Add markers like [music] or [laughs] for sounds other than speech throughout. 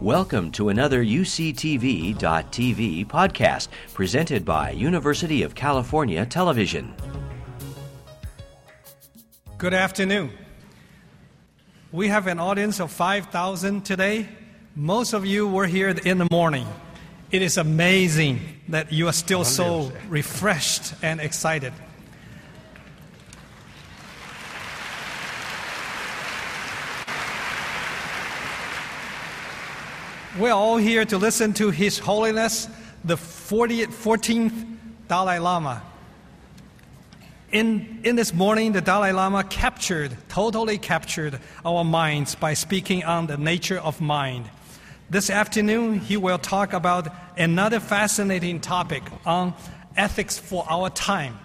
Welcome to another UCTV.tv podcast presented by University of California Television. Good afternoon. We have an audience of 5,000 today. Most of you were here in the morning. It is amazing that you are still so refreshed and excited. We're all here to listen to His Holiness, the 40th, 14th Dalai Lama. In, in this morning, the Dalai Lama captured, totally captured our minds by speaking on the nature of mind. This afternoon, he will talk about another fascinating topic on ethics for our time.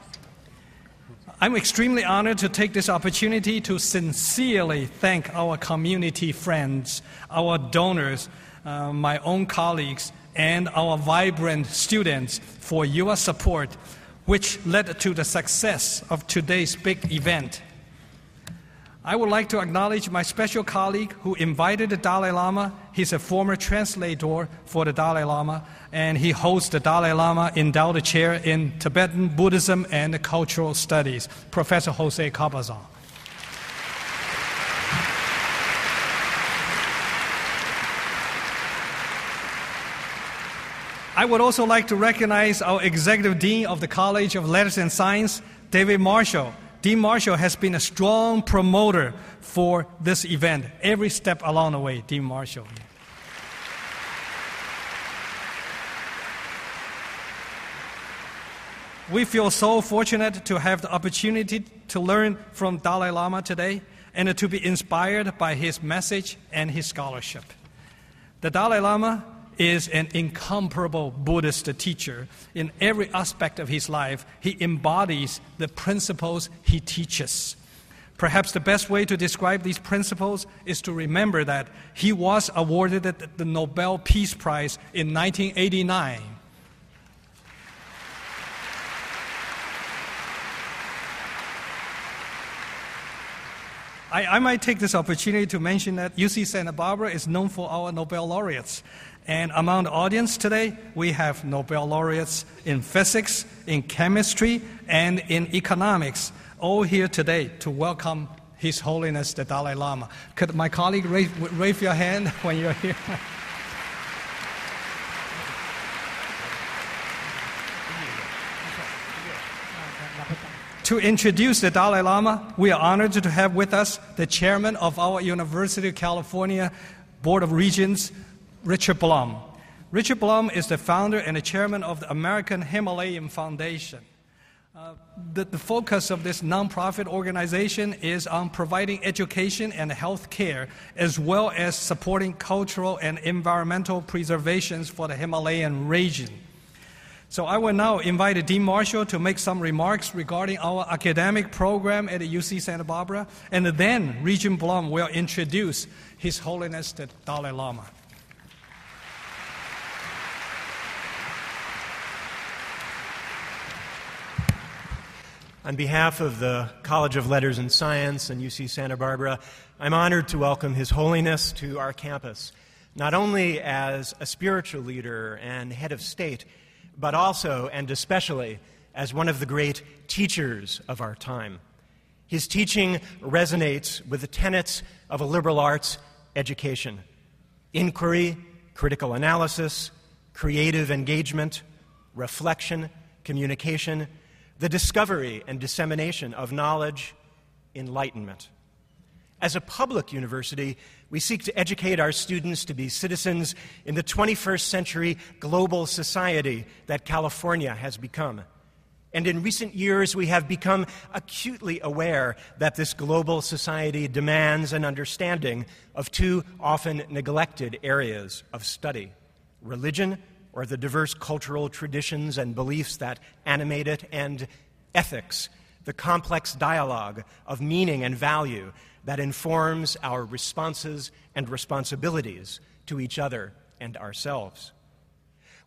I'm extremely honored to take this opportunity to sincerely thank our community friends, our donors, uh, my own colleagues, and our vibrant students for your support, which led to the success of today's big event. I would like to acknowledge my special colleague who invited the Dalai Lama. He's a former translator for the Dalai Lama, and he holds the Dalai Lama Endowed Chair in Tibetan Buddhism and Cultural Studies, Professor Jose Cabezón. I would also like to recognize our Executive Dean of the College of Letters and Science, David Marshall. Dean Marshall has been a strong promoter for this event every step along the way. Dean Marshall. We feel so fortunate to have the opportunity to learn from Dalai Lama today and to be inspired by his message and his scholarship. The Dalai Lama is an incomparable Buddhist teacher. In every aspect of his life, he embodies the principles he teaches. Perhaps the best way to describe these principles is to remember that he was awarded the Nobel Peace Prize in 1989. I, might take this opportunity to mention that UC Santa Barbara is known for our Nobel laureates. And among the audience today, we have Nobel laureates in physics, in chemistry, and in economics, all here today to welcome His Holiness the Dalai Lama. Could my colleague raise, your hand [laughs] when you're here? to introduce the Dalai Lama, we are honored to have with us the chairman of our University of California Board of Regents, Richard Blum. Richard Blum is the founder and the chairman of the American Himalayan Foundation. Uh, the, the, focus of this nonprofit organization is on providing education and health care, as well as supporting cultural and environmental preservations for the Himalayan region. So I will now invite Dean Marshall to make some remarks regarding our academic program at UC Santa Barbara, and then Regent Blum will introduce His Holiness the Dalai Lama. On behalf of the College of Letters and Science and UC Santa Barbara, I'm honored to welcome His Holiness to our campus, not only as a spiritual leader and head of state, but also and especially as one of the great teachers of our time. His teaching resonates with the tenets of a liberal arts education inquiry, critical analysis, creative engagement, reflection, communication the discovery and dissemination of knowledge, enlightenment. As a public university, we seek to educate our students to be citizens in the 21st century global society that California has become. And in recent years, we have become acutely aware that this global society demands an understanding of two often neglected areas of study religion or the diverse cultural traditions and beliefs that animate it, and ethics, the complex dialogue of meaning and value that informs our responses and responsibilities to each other and ourselves.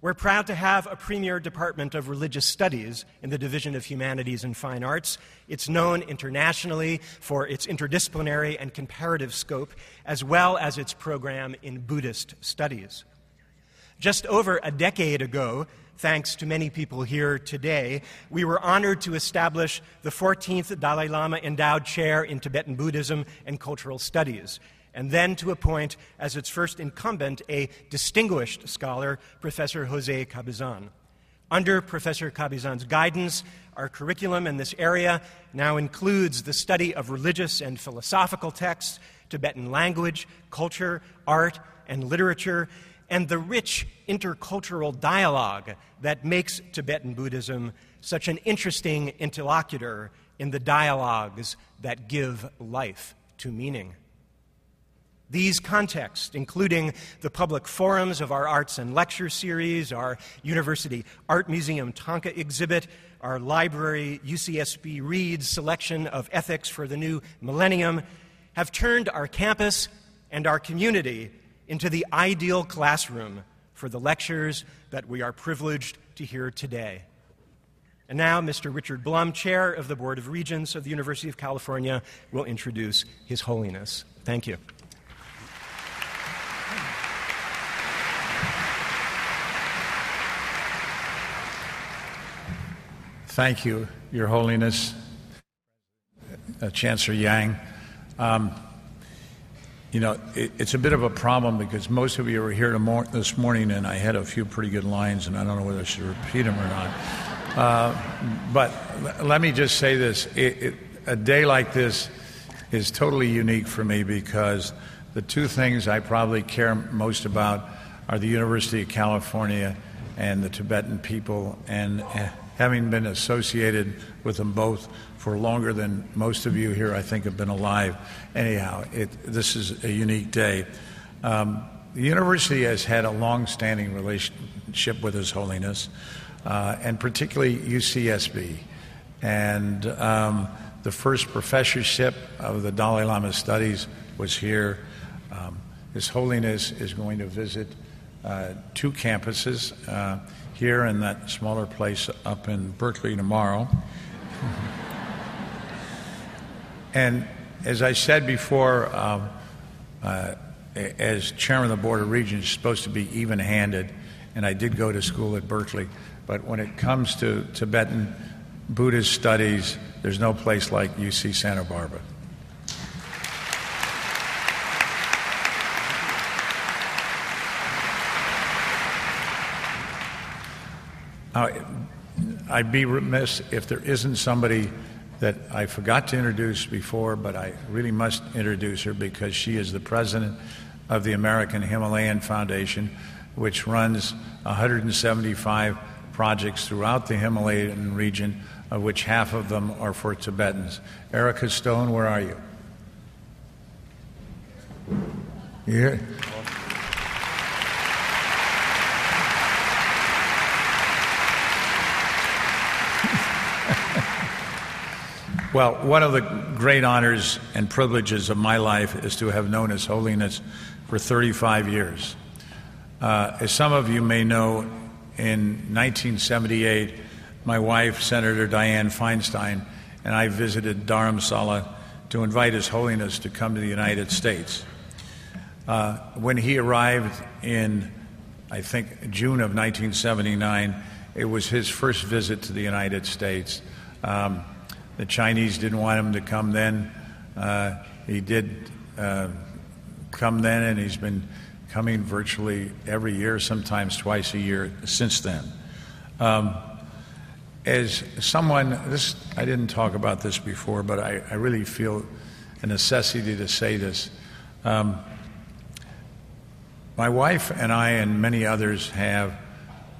We're proud to have a premier department of religious studies in the Division of Humanities and Fine Arts. It's known internationally for its interdisciplinary and comparative scope, as well as its program in Buddhist studies. Just over a decade ago, thanks to many people here today, we were honored to establish the 14th Dalai Lama Endowed Chair in Tibetan Buddhism and Cultural Studies and then to appoint as its first incumbent a distinguished scholar, Professor Jose Cabezón. Under Professor Cabezón's guidance, our curriculum in this area now includes the study of religious and philosophical texts, Tibetan language, culture, art, and literature, and the rich intercultural dialogue that makes Tibetan Buddhism such an interesting interlocutor in the dialogues that give life to meaning. These contexts, including the public forums of our arts and lecture series, our University Art Museum Thangka exhibit, our library UCSB Reads selection of ethics for the new millennium, have turned our campus and our community into the ideal classroom for the lectures that we are privileged to hear today. And now, Mr. Richard Blum, Chair of the Board of Regents of the University of California, will introduce His Holiness. Thank you. Thank you, Your Holiness, uh, Chancellor Yang. Um, you know, it, it's a bit of a problem because most of you were here this morning, and I had a few pretty good lines, and I don't know whether I should repeat them or not. Uh, but l- let me just say this it, it, a day like this is totally unique for me because the two things I probably care most about are the University of California and the Tibetan people and. Uh, having been associated with them both for longer than most of you here, I think, have been alive. Anyhow, it, this is a unique day. Um, the university has had a long standing relationship with His Holiness, uh, and particularly UCSB. And um, the first professorship of the Dalai Lama studies was here. Um, His Holiness is going to visit uh, two campuses. Uh, here in that smaller place up in Berkeley tomorrow. [laughs] and as I said before, um, uh, as chairman of the Board of Regents, supposed to be even handed, and I did go to school at Berkeley. But when it comes to Tibetan Buddhist studies, there's no place like UC Santa Barbara. Now, I'd be remiss if there isn't somebody that I forgot to introduce before, but I really must introduce her because she is the president of the American Himalayan Foundation, which runs 175 projects throughout the Himalayan region, of which half of them are for Tibetans. Erica Stone, where are you? You here? Well, one of the great honors and privileges of my life is to have known His Holiness for 35 years. Uh, as some of you may know, in 1978, my wife, Senator Dianne Feinstein, and I visited Dharamsala to invite His Holiness to come to the United States. Uh, when he arrived in, I think, June of 1979, it was his first visit to the United States. Um, the Chinese didn't want him to come then. Uh, he did uh, come then, and he's been coming virtually every year, sometimes twice a year since then. Um, as someone, this I didn't talk about this before, but I, I really feel a necessity to say this. Um, my wife and I, and many others, have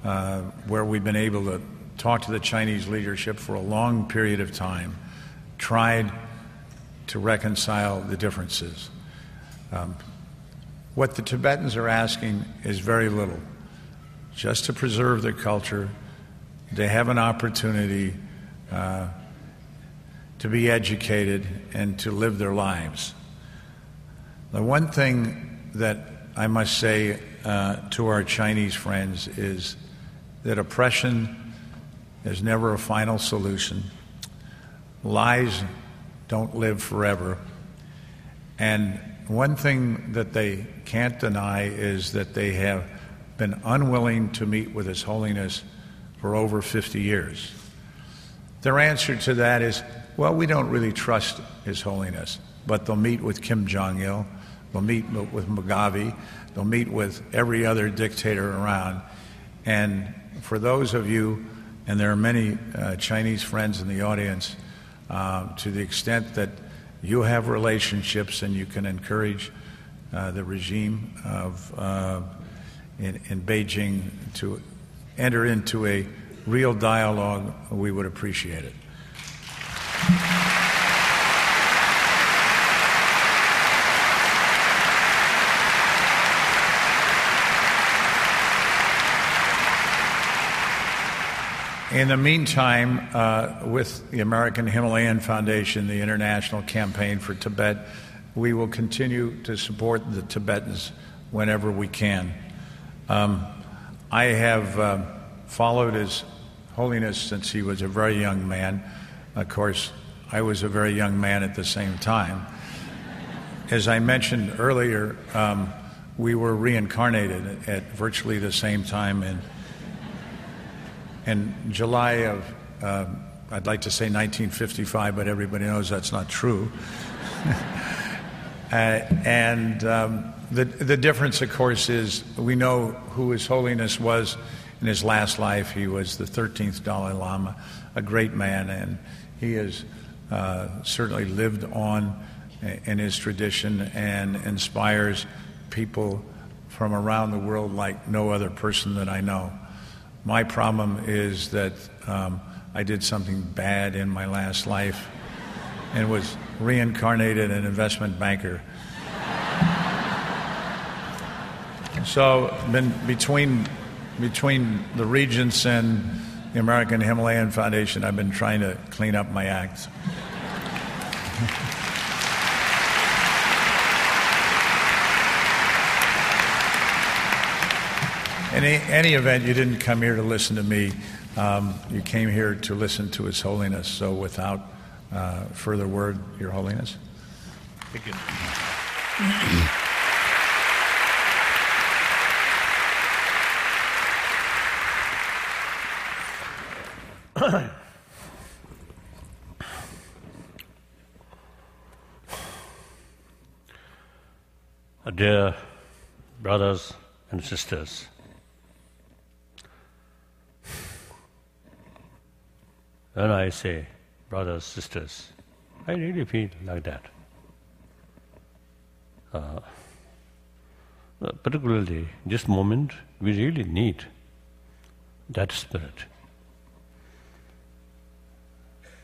uh, where we've been able to talked to the Chinese leadership for a long period of time, tried to reconcile the differences. Um, what the Tibetans are asking is very little just to preserve their culture, to have an opportunity uh, to be educated and to live their lives. The one thing that I must say uh, to our Chinese friends is that oppression is never a final solution, lies don't live forever, and one thing that they can't deny is that they have been unwilling to meet with His Holiness for over 50 years. Their answer to that is, well, we don't really trust His Holiness, but they'll meet with Kim Jong il, they'll meet with Mugabe, they'll meet with every other dictator around. And for those of you, and there are many uh, Chinese friends in the audience, uh, to the extent that you have relationships and you can encourage uh, the regime of uh, in, in Beijing to enter into a real dialogue, we would appreciate it. In the meantime, uh, with the American Himalayan Foundation, the International Campaign for Tibet, we will continue to support the Tibetans whenever we can. Um, I have uh, followed His Holiness since he was a very young man. Of course, I was a very young man at the same time. As I mentioned earlier, um, we were reincarnated at virtually the same time in in July of, uh, I'd like to say 1955, but everybody knows that's not true. [laughs] uh, and um, the, the difference, of course, is we know who His Holiness was in his last life. He was the 13th Dalai Lama, a great man, and he has uh, certainly lived on in his tradition and inspires people from around the world like no other person that I know. My problem is that um, I did something bad in my last life and was reincarnated an investment banker. So, been between between the Regents and the American Himalayan Foundation, I've been trying to clean up my act. In any event, you didn't come here to listen to me. Um, you came here to listen to His Holiness. So, without uh, further word, Your Holiness. Thank you. Dear brothers and sisters, When I say brothers, sisters, I really feel like that. Uh, particularly this moment, we really need that spirit.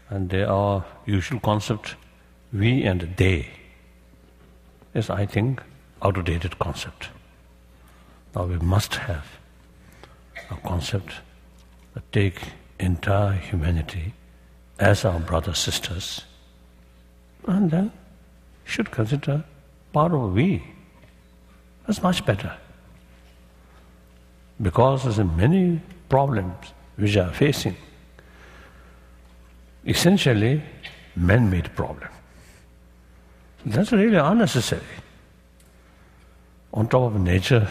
And our usual concept, we and they, is, I think, outdated concept. Now we must have a concept that take entire humanity as our brothers, sisters, and then should consider part of we. That's much better. Because there's many problems which are facing. Essentially, man-made problem. That's really unnecessary. On top of nature,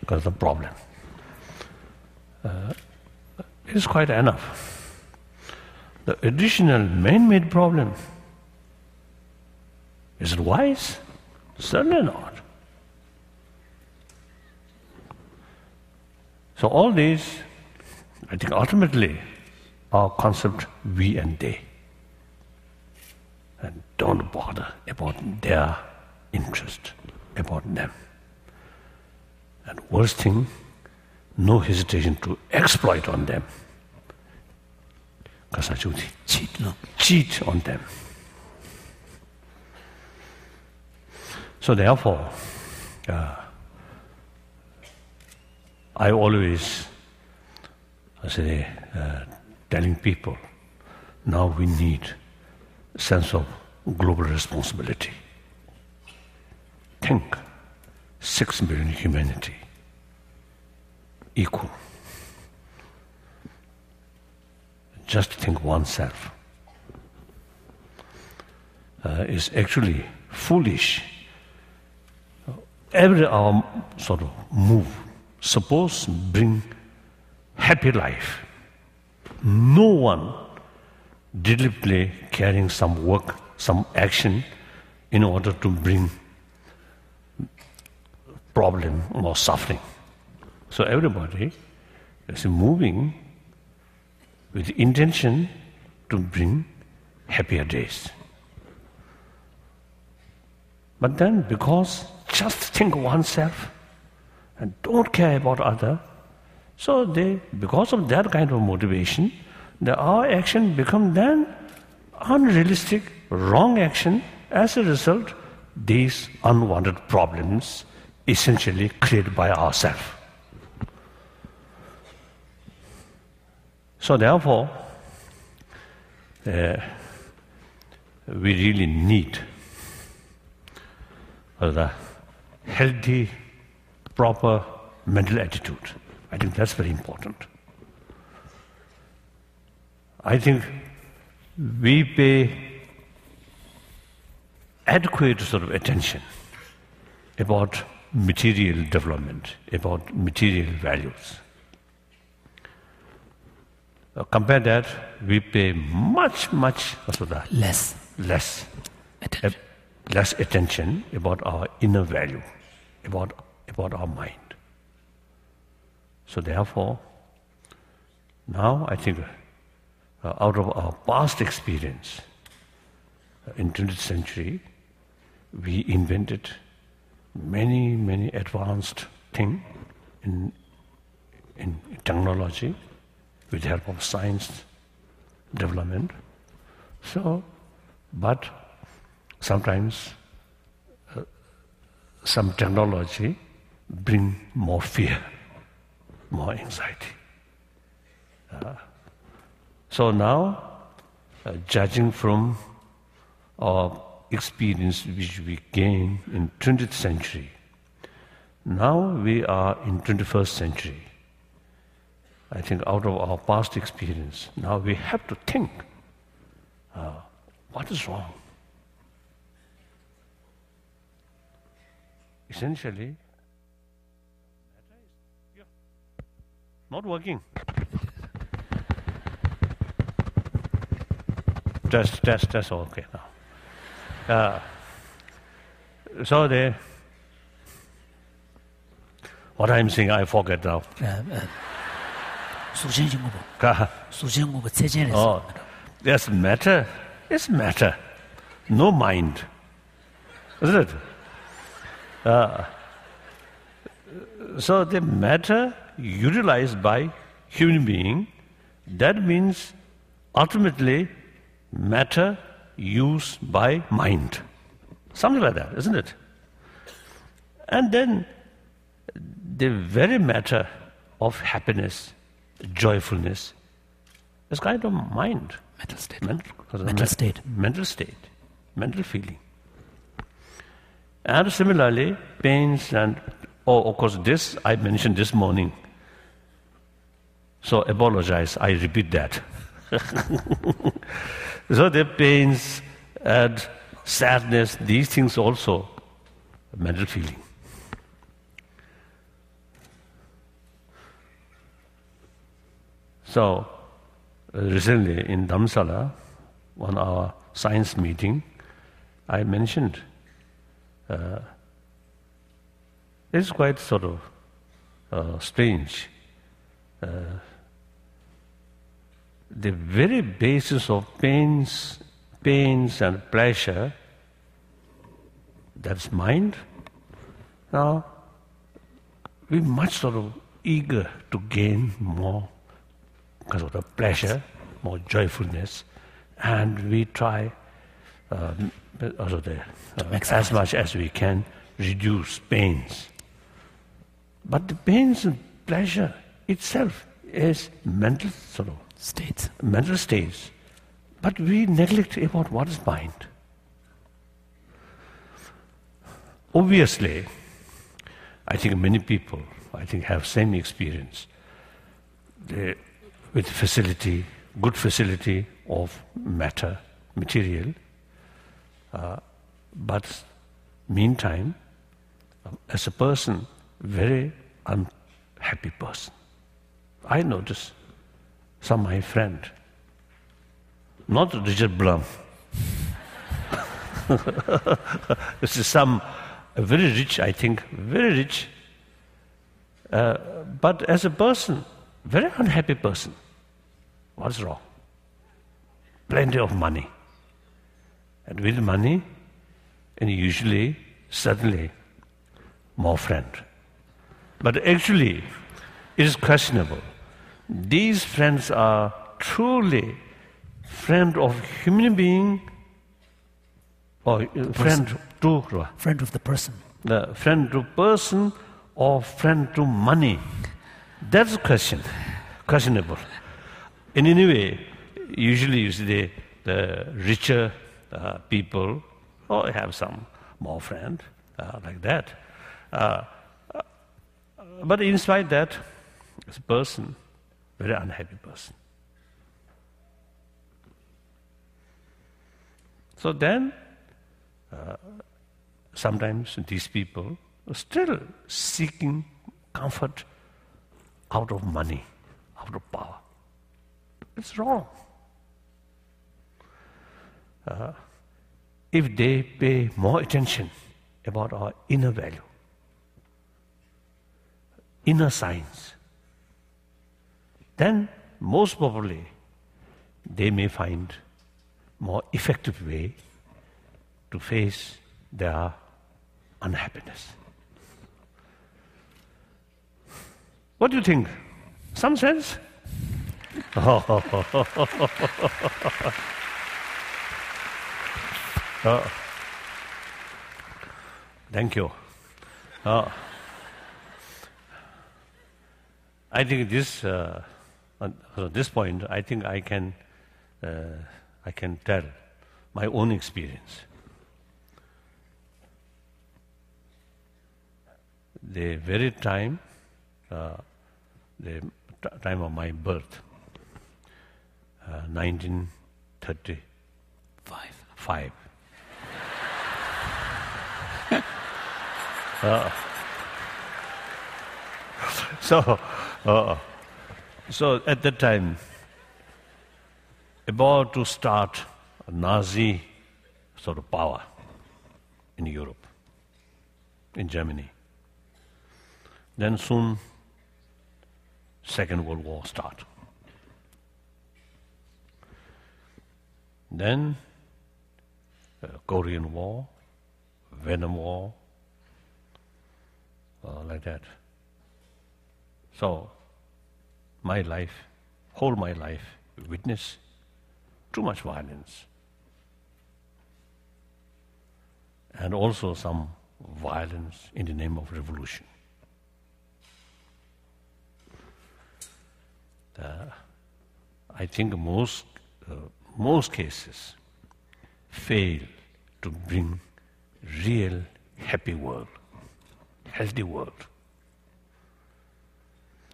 because the problem. Uh, is quite enough. The additional man made problem is it wise? Certainly not. So, all these, I think, ultimately are concept we and they. And don't bother about their interest, about them. And worst thing, no hesitation to exploit on them. Kasa chukti. Cheat, no? Cheat on them. So therefore, uh, I always I say, uh, telling people, now we need a sense of global responsibility. Think, six million humanity. Equal. just think oneself uh, is actually foolish. Every our sort of move, suppose bring happy life. No one deliberately carrying some work, some action in order to bring problem or suffering. So everybody is moving with intention to bring happier days. But then because just think oneself and don't care about other, so they because of that kind of motivation, the our action become then unrealistic, wrong action. As a result, these unwanted problems essentially created by ourselves. So therefore, uh, we really need the healthy, proper mental attitude. I think that's very important. I think we pay adequate sort of attention about material development, about material values. Uh, compare that, we pay much, much less, less attention. uh, less attention about our inner value, about, about our mind. So therefore, now I think uh, out of our past experience uh, in 20th century, we invented many, many advanced things in, in technology with the help of science development. So, but sometimes uh, some technology bring more fear, more anxiety. Uh, so now, uh, judging from our experience which we gained in 20th century, now we are in 21st century. I think out of our past experience, now we have to think uh, what is wrong? Essentially, not working. Test, test, test, okay now. Uh, so there. what I'm saying, I forget now. Uh, Surjenjengubo. Kaha? Surjengubo tsejen resa. Oh, yes, matter is matter. No mind. Isn't it? Uh, so the matter utilized by human being, that means ultimately matter used by mind. Something like that, isn't it? And then the very matter of happiness joyfulness, is kind of mind. mental state. Mental, Mental state. Mental state. Mental feeling. And similarly, pains and, oh, of course, this I mentioned this morning. So apologize, I repeat that. [laughs] so the pains and sadness, these things also, mental feeling. So, recently in Dharamsala, on our science meeting, I mentioned uh, it's quite sort of uh, strange. Uh, the very basis of pains, pains and pleasure, that's mind. Now, we're much sort of eager to gain more because of the pleasure, more joyfulness, and we try um, also the, uh, as much as we can reduce pains. But the pains and pleasure itself is mental sort of states. mental states. But we neglect about what is mind. Obviously, I think many people, I think, have same experience. They, with facility, good facility of matter, material, uh, but meantime, as a person, very unhappy person. I notice some my friend, not Richard Blum. [laughs] this is some very rich, I think, very rich, uh, but as a person, very unhappy person. What's wrong? Plenty of money. And with money, and usually, suddenly, more friend. But actually, it is questionable. These friends are truly friend of human being or uh, friend to Friend of the person. the friend to person or friend to money. That's a question, questionable. In any way, usually you see the, the richer uh, people or have some more friend uh, like that. Uh, uh, but in spite that, as a person, very unhappy person. So then, uh, sometimes these people are still seeking comfort out of money, out of power. It's wrong. Uh, if they pay more attention about our inner value, inner science, then most probably they may find more effective way to face their unhappiness. What do you think? Some sense? [laughs] Oh. Thank you. I think this, uh, at this point, I think I can, uh, I can tell my own experience. The very time, uh, the t- time of my birth, uh, 1935. Five. So, uh, so at that time, about to start a Nazi sort of power in Europe, in Germany. Then soon, Second World War start. Then, uh, Korean War, Vietnam War, uh, like that. So, my life, whole my life, witness too much violence. And also some violence in the name of revolution. Uh, I think most, uh, most cases fail to bring real happy world, healthy world.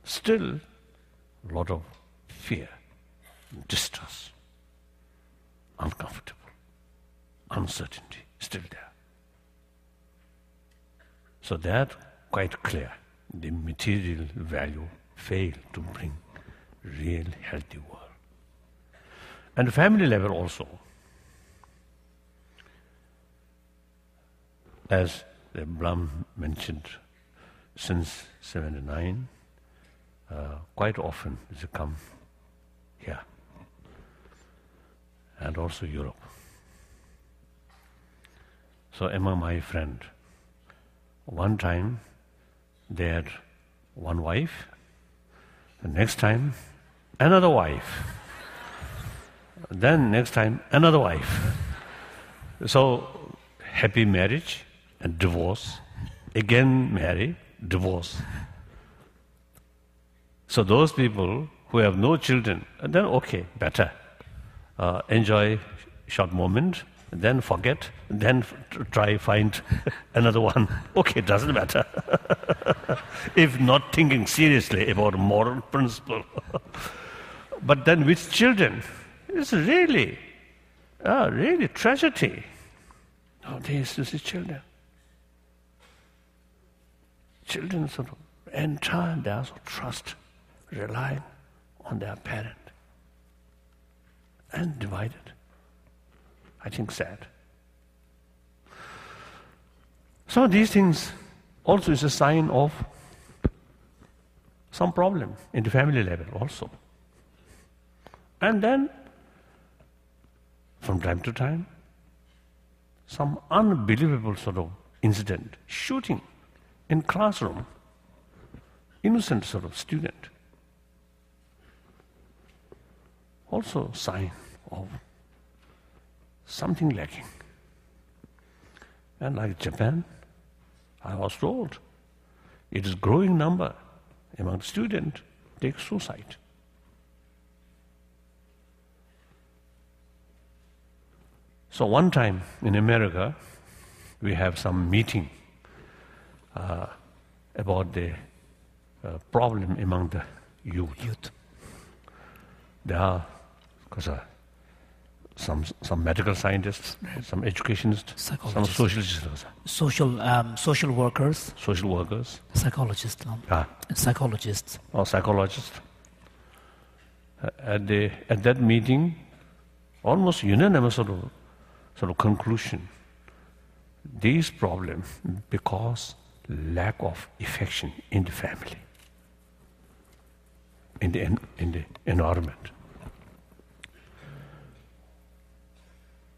Still, a lot of fear, distrust, uncomfortable, uncertainty still there. So that quite clear. The material value fail to bring real healthy world. And family level also. As Blum mentioned, since 79, uh, quite often they come here and also Europe. So among my friend, one time they had one wife, the next time another wife, then next time another wife. So happy marriage and divorce, again marry, divorce. So those people who have no children, then okay, better. Uh, enjoy short moment, then forget, then try find [laughs] another one. Okay, doesn't matter. [laughs] if not thinking seriously about moral principle. [laughs] but then with children, it's really, uh, really tragedy. Nowadays, you see children. Children sort of entire sort of trust, relying on their parent, and divided. I think sad. So these things also is a sign of some problem in the family level also. And then, from time to time, some unbelievable sort of incident, shooting in classroom, innocent sort of student. Also sign of something lacking. And like Japan, I was told it is growing number among students take suicide. So one time in America, we have some meeting uh, about the uh, problem among the youth. Youth. There are, because uh, some some medical scientists, some educationists, some sociologists, Social, um, social workers, social workers, psychologists, ah, psychologists. or psychologists. Uh, at, the, at that meeting, almost unanimous sort of, sort of conclusion. These problems because lack of affection in the family, in the, in the environment.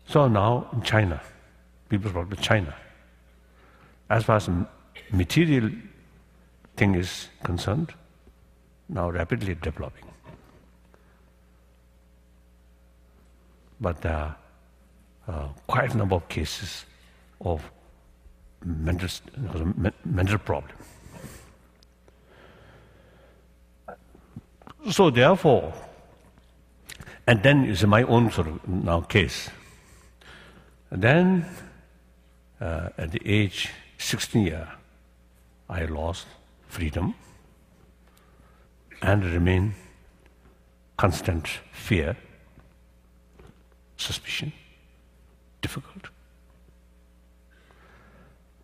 So now in China, people's problem China, as far as material thing is concerned, now rapidly developing. But there are uh, quite a number of cases of mental, mental problem. So therefore, and then is my own sort of now case. And then, uh, at the age 16 year, I lost freedom and remain constant fear, suspicion, difficult.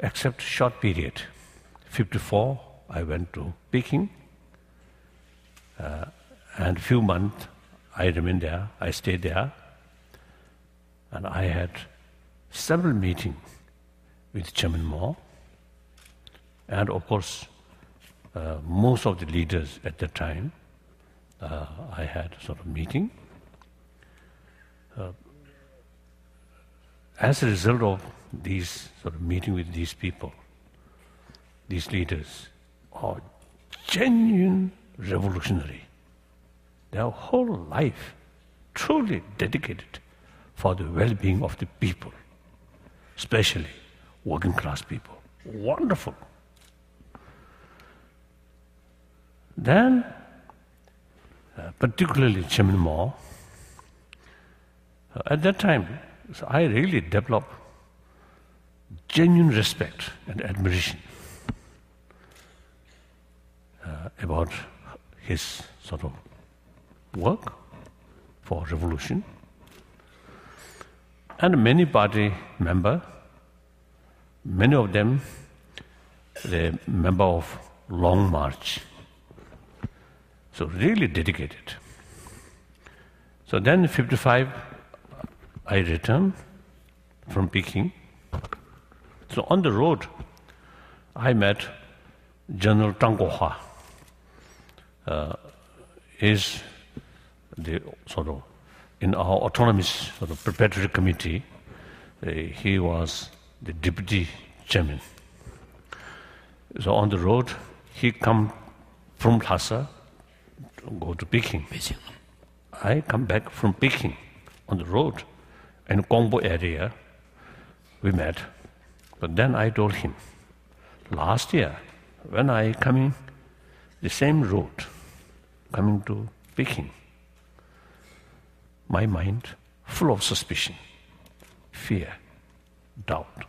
Except short period. 54, I went to Peking, uh, and few months I remained there. I stayed there, and I had several meetings with Chairman Mao, and of course, uh, most of the leaders at that time. Uh, I had sort of meeting. As a result of these sort of meeting with these people, these leaders are genuine revolutionary. Their whole life truly dedicated for the well-being of the people, especially working class people. Wonderful. Then, uh, particularly Chairman Mao, uh, at that time, so I really developed genuine respect and admiration uh, about his sort of work for revolution. And many party member, many of them, the member of Long March. So really dedicated. So then, 55, I returned from Peking. So on the road, I met General Zhang Guohua. Uh, is the sort of in our autonomous sort of preparatory committee, uh, he was the deputy chairman. So on the road, he come from Lhasa, to go to Peking. Beijing. I come back from Peking on the road. In Gongbo area. We met. But then I told him, last year, when I coming the same road, coming to Peking, my mind full of suspicion, fear, doubt.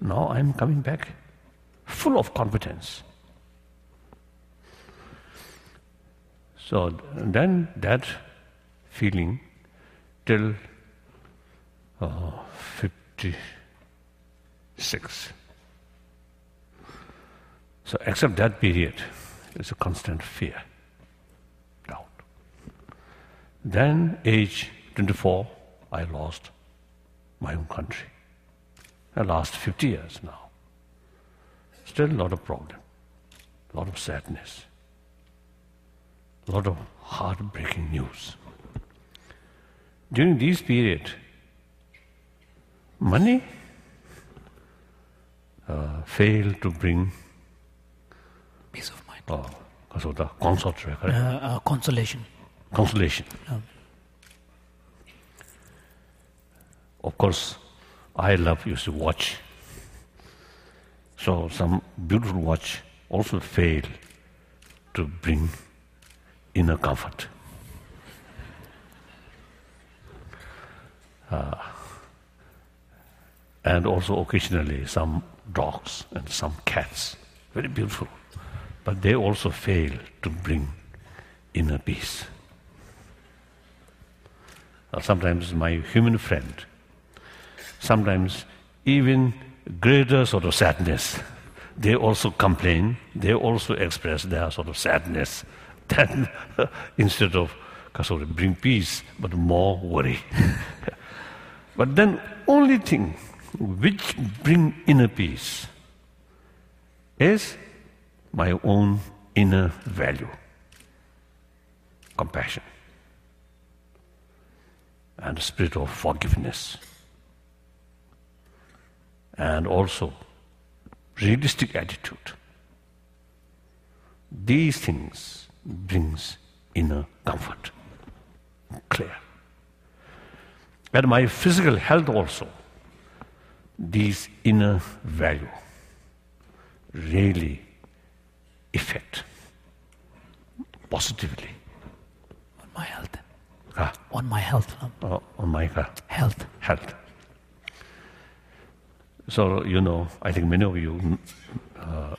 Now I'm coming back full of confidence. So then that feeling till uh, 56. So except that period, it's a constant fear, doubt. Then age 24, I lost my own country. The last 50 years now. Still a lot of problem, a lot of sadness, a lot of heartbreaking news. During this period, money uh, failed to bring Peace of mind. uh, kasota, consort, Uh, correct? uh, consolation. consolation. Um, Of course, I love used to watch. So some beautiful watch also fail to bring inner comfort. Uh, and also occasionally some dogs and some cats, very beautiful, but they also fail to bring inner peace. Sometimes my human friend, sometimes even greater sort of sadness. They also complain, they also express their sort of sadness. [laughs] Then [laughs] instead of of bring peace, but more worry. [laughs] but then only thing which bring inner peace is my own inner value, compassion, and spirit of forgiveness and also realistic attitude. These things brings inner comfort, clear. And my physical health also, these inner value really affect positively on my health. ah, On my health. uh, on my uh, health. health. So, you know, I think many of you uh,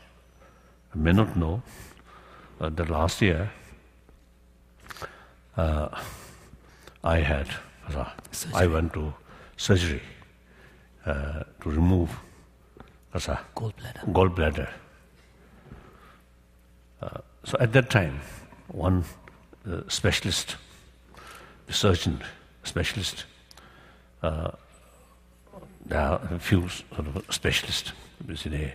may not know uh, that last year uh, I had, uh, I went to surgery uh, to remove uh, Gallbladder. gallbladder. Uh, so at that time, one uh, specialist, the surgeon specialist, uh, there are a few sort of specialists. Basically,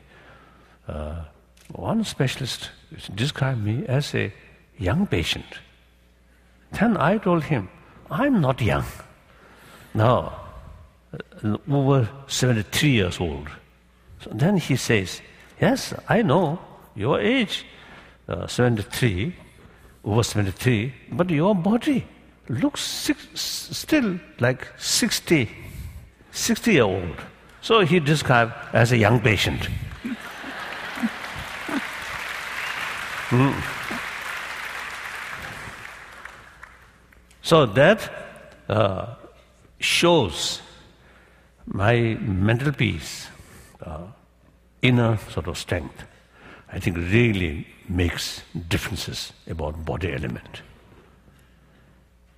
uh, one specialist described me as a young patient. Then I told him, I'm not young. Uh, over 73 years old. So then he says, Yes, I know your age, uh, 73, over 73, but your body looks six, still like 60, 60 year old. So he described as a young patient. [laughs] Hmm. So that uh, shows my mental peace, uh, inner sort of strength, I think really makes differences about body element.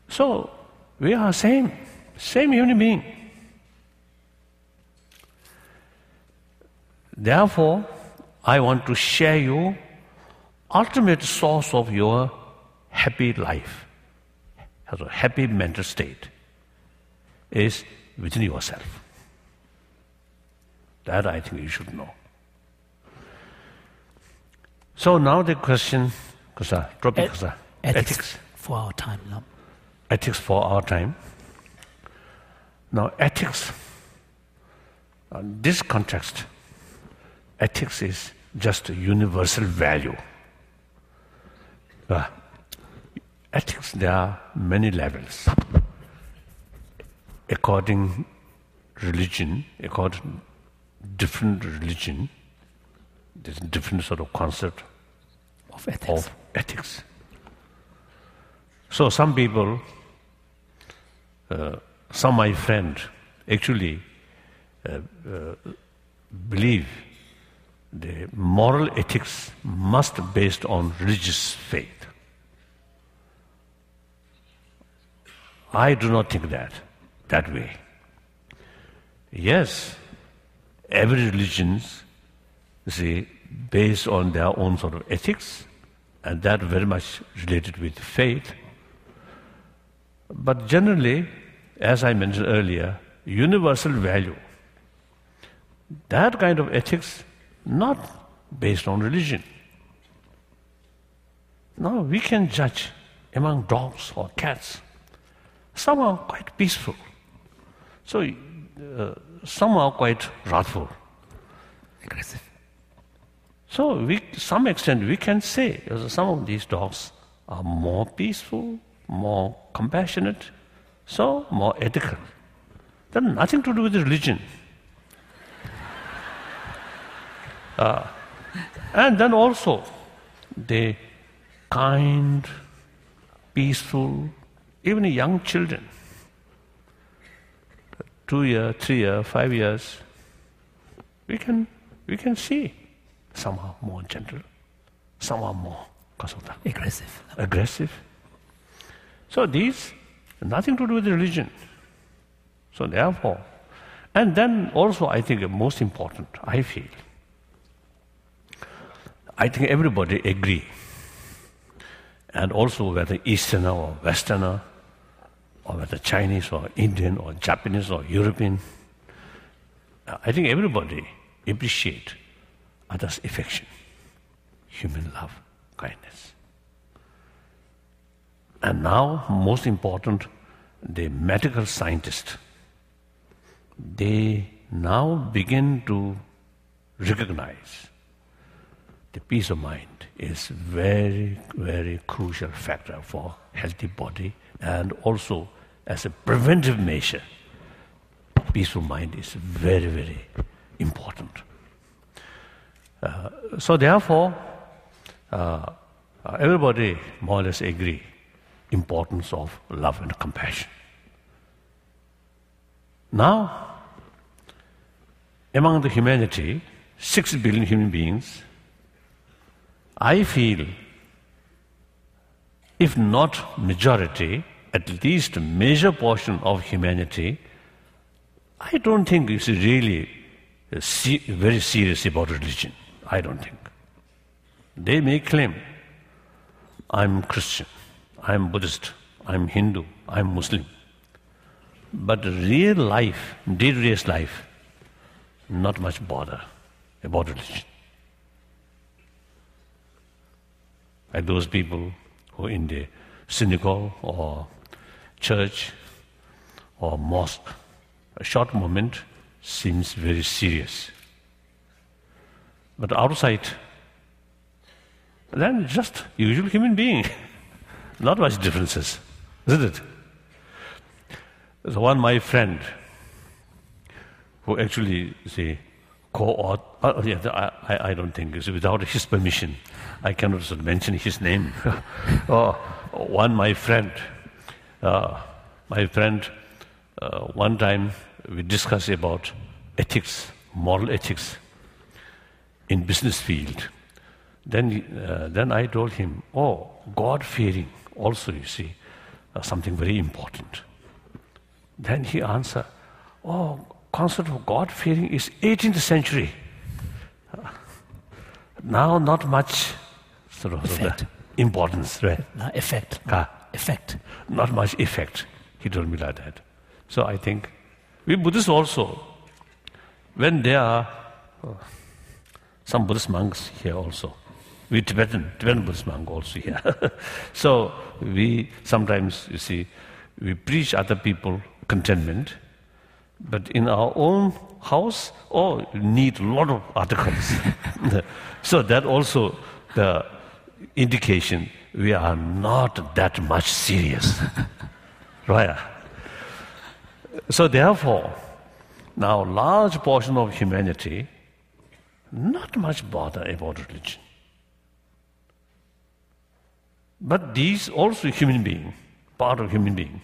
So we are same, same human being. Therefore, I want to share you ultimate source of your happy life, a happy mental state, is within yourself. That I think you should know. So now the question, kasa, topic Et- kasa, ethics, ethics, for our time. no? ethics for our time. Now ethics, in this context, ethics is just a universal value. Uh, ethics, there are many levels. According religion, according different religion, there's a different sort of concept Of ethics. of ethics. So some people, uh, some my friend, actually uh, uh, believe the moral ethics must be based on religious faith. I do not think that, that way. Yes, every religion, see, based on their own sort of ethics, and that very much related with faith. But generally, as I mentioned earlier, universal value. That kind of ethics, not based on religion. Now we can judge among dogs or cats. Some are quite peaceful. So uh, some are quite wrathful. Aggressive. So, we, some extent, we can say some of these dogs are more peaceful, more compassionate, so more ethical. That nothing to do with religion. [laughs] Uh, and then also, they kind, peaceful, even young children, two year, three year, five years, we can we can see some are more gentle, some are more kasota, Aggressive. aggressive. So these nothing to do with religion. So therefore, and then also I think most important, I feel, I think everybody agree, and also whether Easterner or Westerner, or whether Chinese or Indian or Japanese or European, I think everybody appreciate others' affection, human love, kindness. And now, most important, the medical scientists, they now begin to recognize the peace of mind is very, very crucial factor for healthy body and also as a preventive measure. Peaceful mind is very, very important. Uh, so therefore, uh, everybody more or less agree importance of love and compassion. Now, among the humanity, six billion human beings, I feel, if not majority, at least a major portion of humanity, I don't think is really very serious about religion. I don't think. They may claim, I'm Christian, I'm Buddhist, I'm Hindu, I'm Muslim. But real life, day-to-day life, not much bother about religion. Like those people who in the synagogue or church or mosque, a short moment seems very serious. But outside, then just usual human being. [laughs] Not much differences, isn't it? There's one my friend who actually say co-author. Uh, yeah, I, I don't think it's without his permission. I cannot mention his name. [laughs] oh, one my friend, uh, my friend. Uh, one time we discussed about ethics, moral ethics in business field. Then, uh, then I told him, oh, God fearing also, you see, uh, something very important. Then he answered, oh, concept of God fearing is 18th century. [laughs] Now not much sort of, sort of importance, right? Effect. Ah. Effect. Not much effect. He told me like that. So I think we Buddhists also, when there are uh, some Buddhist monks here also, we Tibetan, Tibetan Buddhist monk also here. [laughs] so we sometimes, you see, we preach other people contentment, but in our own house, oh, need a lot of articles. [laughs] so that also the indication we are not that much serious. [laughs] right? So therefore, now large portion of humanity not much bother about religion. But these also human being, part of human being,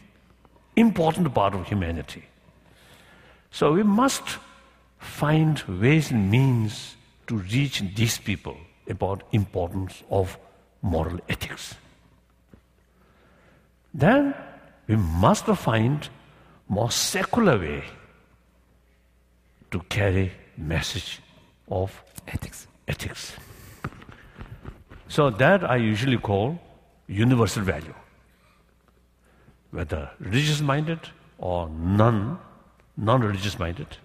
important part of humanity. So we must find ways and means to reach these people about importance of moral ethics. Then we must find more secular way to carry message of Ethics. ethics. So that I usually call universal value. Whether religious minded or non non religious minded,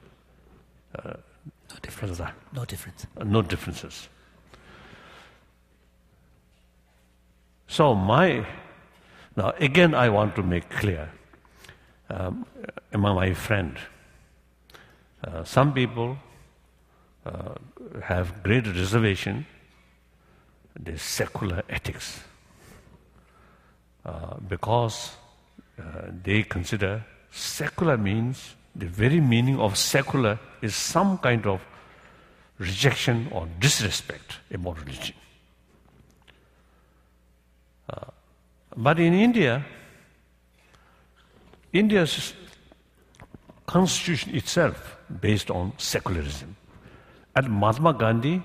No difference. No difference. uh, no differences. So my now again I want to make clear um, among my friend, uh, some people uh, have great reservation the secular ethics uh, because uh, they consider secular means the very meaning of secular is some kind of rejection or disrespect about religion. But in India, India's constitution itself based on secularism. And Mahatma Gandhi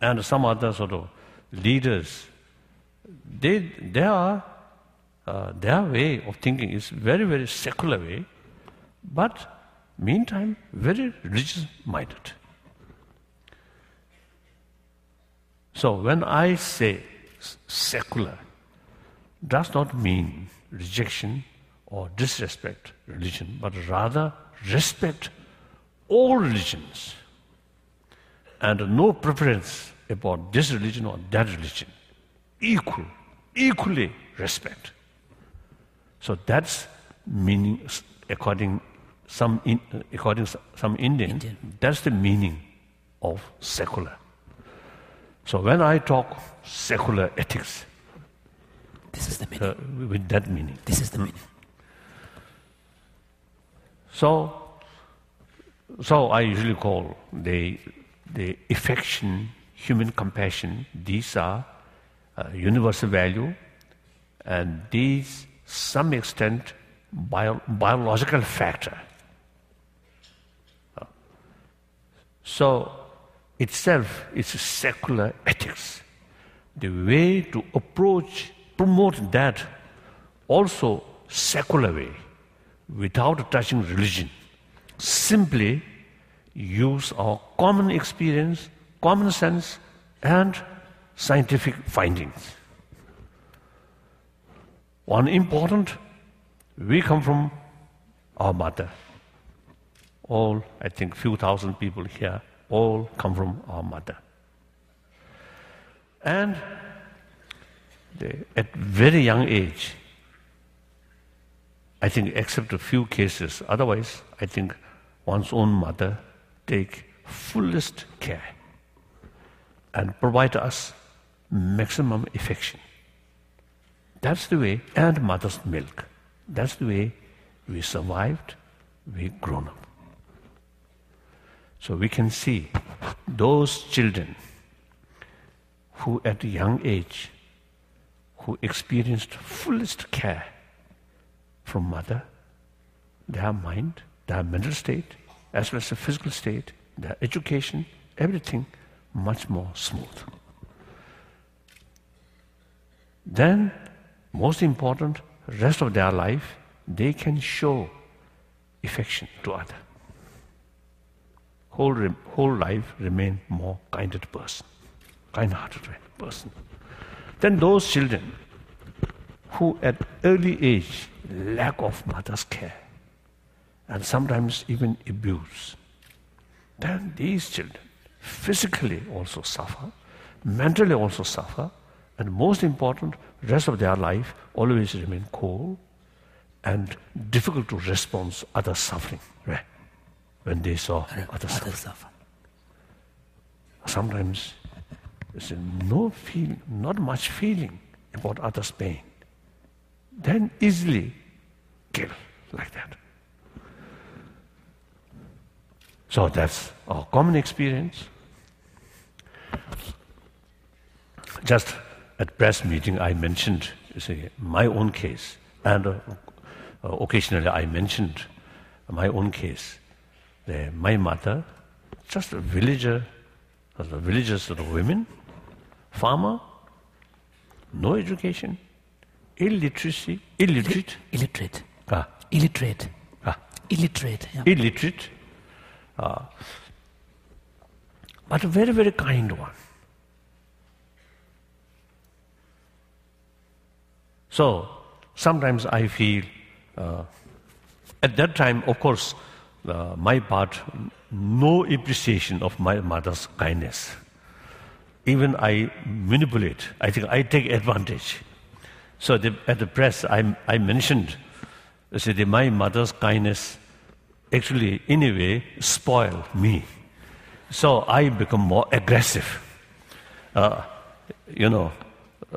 and some other sort of leaders, they, are, uh, their way of thinking is very, very secular way, but meantime, very religious minded. So when I say secular, does not mean rejection or disrespect religion, but rather respect all religions and no preference about this religion or that religion. Equal, equally respect. So that's meaning, according some, in, according some Indians, Indian. that's the meaning of secular. So when I talk secular ethics, This is the meaning. uh, with that meaning. This is the meaning. So, so I usually call the, the affection, human compassion, these are uh, universal value, and these, some extent, bio, biological factor. Uh, So, itself is secular ethics. The way to approach, promote that, also secular way, without touching religion. Simply use our common experience, common sense, and scientific findings. One important, we come from our mother. All, I think, few thousand people here, all come from our mother. And at very young age, I think, except a few cases, otherwise, I think one's own mother take fullest care and provide us maximum affection. That's the way, and mother's milk. That's the way we survived, we grown up. So we can see those children who at a young age who experienced fullest care from mother, their mind, their mental state, as well as the physical state, their education, everything much more smooth. Then, most important, rest of their life, they can show affection to other. Whole, whole life remain more kinded person, kind-hearted person. Then those children who at early age lack of mother's care and sometimes even abuse, then these children physically also suffer, mentally also suffer, and most important, rest of their life always remain cold and difficult to respond to other suffering right? when they saw other suffering. Sometimes there's no feel, not much feeling about others' pain. Then easily kill like that. So that's our common experience. Just at press meeting, I mentioned see, my own case, and uh, occasionally I mentioned my own case. My mother, just a villager, a villager sort of women, farmer, no education, illiteracy, illiterate, Illiterate. ah, Illiterate. ah, Illiterate. Yeah. illiterate, uh, but a very, very kind one. So sometimes I feel, uh, at that time, of course, uh, my part, no appreciation of my mother's kindness. Even I manipulate, I think I take advantage. So the, at the press, I, I mentioned, I said, my mother's kindness actually, in a way, spoiled me. So I become more aggressive. Uh, you know,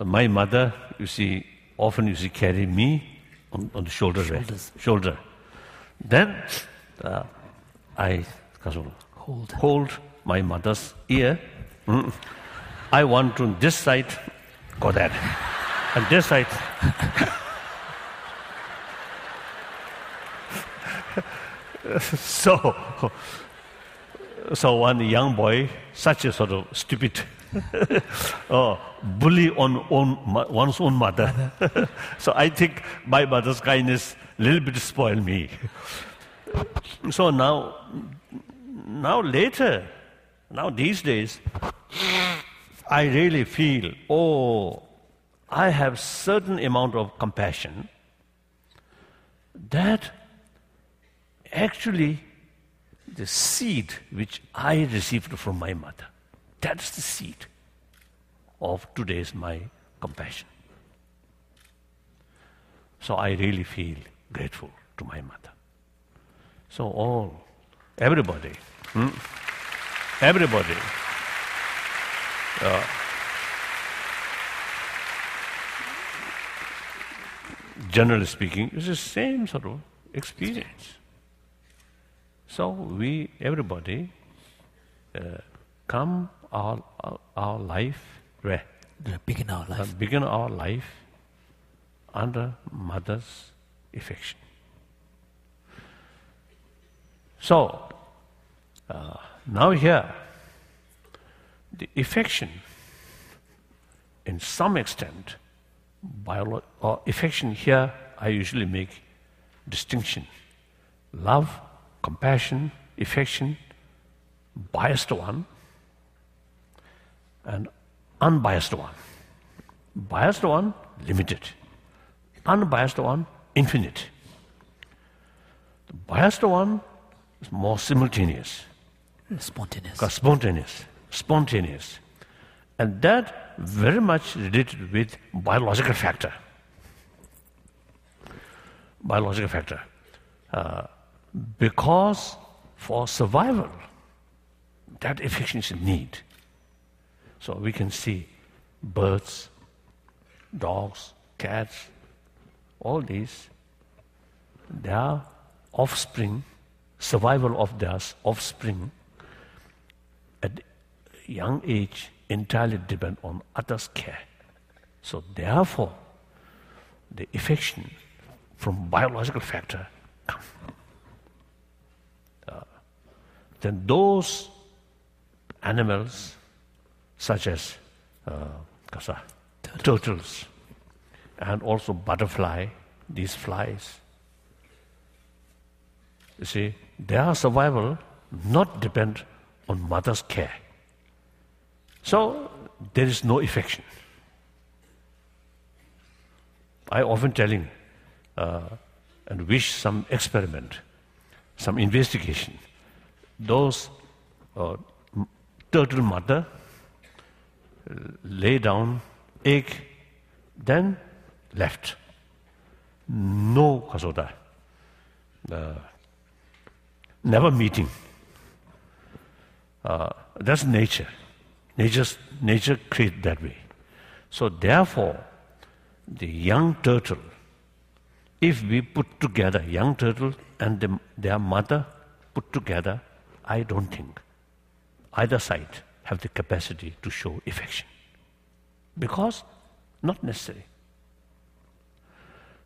my mother, you see, often you see carry me on, on the shoulder. right? Shoulders. Shoulder. Then uh, I Hold. hold my mother's ear. Mm. I want to this side, go that. And this side. [laughs] so, so one young boy, such a sort of stupid, oh, [laughs] bully on own, one's own mother. [laughs] so I think my mother's kindness a little bit spoiled me. so now, now later, now these days, I really feel, oh, I have certain amount of compassion that actually the seed which I received from my mother, that's the seed of today's my compassion. So I really feel grateful to my mother. So all, everybody, hmm, everybody, uh, generally speaking, it's the same sort of experience. So we, everybody, uh, come our, our, our life, where? Begin our Uh, life. begin our life under mother's affection. So, uh, now here, the affection, in some extent, biolo- or affection here, I usually make distinction. Love, compassion, affection, biased one, and unbiased one. Biased one, limited. Unbiased one, infinite. The biased one is more simultaneous, Spontaneous. spontaneous, spontaneous. And that very much related with biological factor. Biological factor. Uh, because for survival, that is need. So we can see birds, dogs, cats, all these, their offspring, survival of their offspring young age entirely depend on others' care. So therefore, the affection from biological factor come. Uh, then those animals, such as uh, kasa, turtles, and also butterfly, these flies, you see, their survival not depend on mother's care. So there is no affection. I often telling uh, and wish some experiment, some investigation. Those uh, turtle mother lay down egg, then left. No kasoda. Uh, never meeting. Uh, that's nature. Nature's, nature created that way. So therefore, the young turtle, if we put together young turtle and the, their mother put together, I don't think either side have the capacity to show affection. Because not necessary.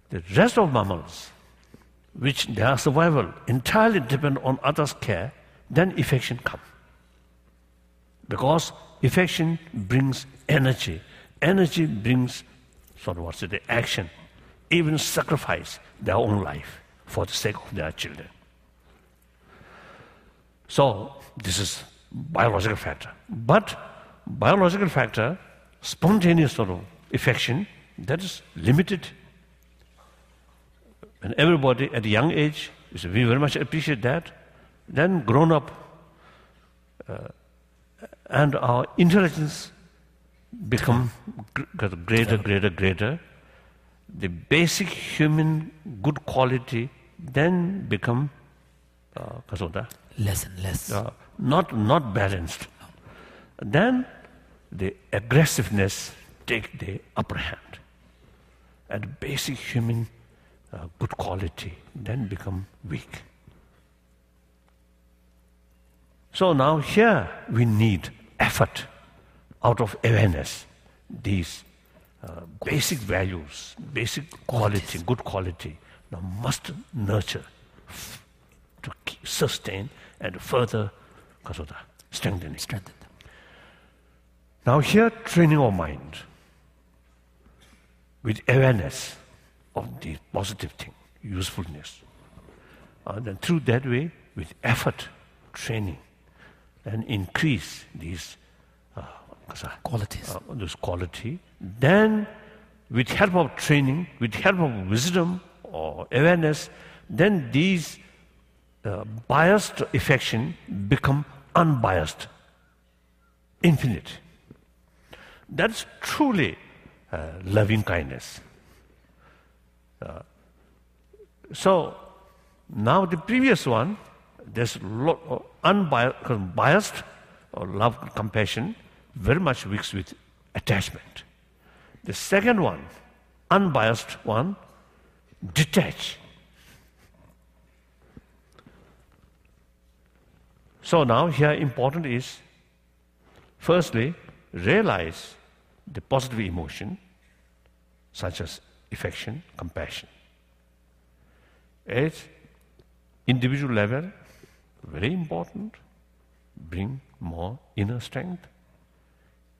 The rest of mammals, which their survival entirely depend on others' care, then affection come. Because affection brings energy. Energy brings sort what's it, action, even sacrifice their own life for the sake of their children. So this is biological factor. But biological factor, spontaneous sort of affection, that is limited. And everybody at a young age, we very much appreciate that. Then grown up, uh, and our intelligence become gr- greater, greater, greater. The basic human good quality then become uh, Less and less. uh, not not balanced. Then the aggressiveness take the upper hand, and basic human uh, good quality then become weak. So now here we need effort out of awareness. These uh, basic values, basic quality, good quality, now must nurture f- to keep, sustain and further kasota, strengthening. Strengthened. Now here training our mind with awareness of the positive thing, usefulness. And then through that way, with effort, training, and increase these uh, Qualities. uh, this quality. Then, with help of training, with help of wisdom or awareness, then these uh, biased affection become unbiased, infinite. That's truly uh, loving kindness. Uh, so now the previous one, there's lot of unbiased biased or love compassion, very much mixed with attachment. The second one, unbiased one, detach. So now here important is firstly realize the positive emotion such as affection, compassion. At individual level, very important, bring more inner strength,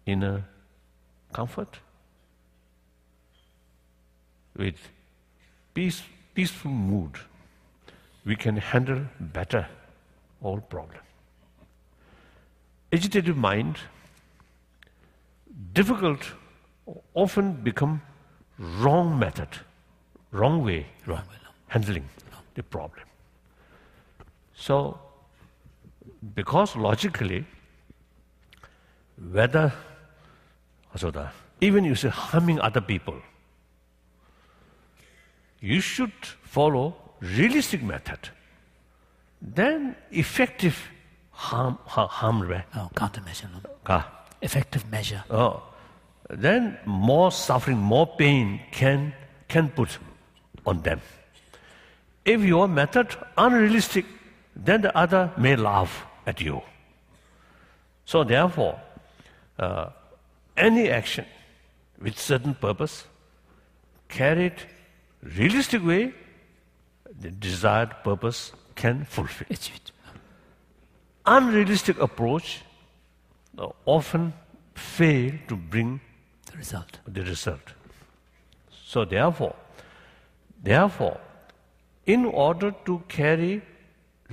inner comfort. With peace, peaceful mood, we can handle better all problem. Agitated mind, difficult, often become wrong method, wrong way, Wrong handling the problem. So, because logically, whether even you say harming other people, you should follow realistic method. Then effective harm harm, No, countermeasure. No. ka. Effective measure. Oh, then more suffering, more pain can, can put on them. If your method unrealistic, then the other may laugh at you. So therefore, uh, any action with certain purpose, carried realistic way, the desired purpose can fulfill unrealistic approach uh, often fail to bring The result. the result. So therefore, therefore, in order to carry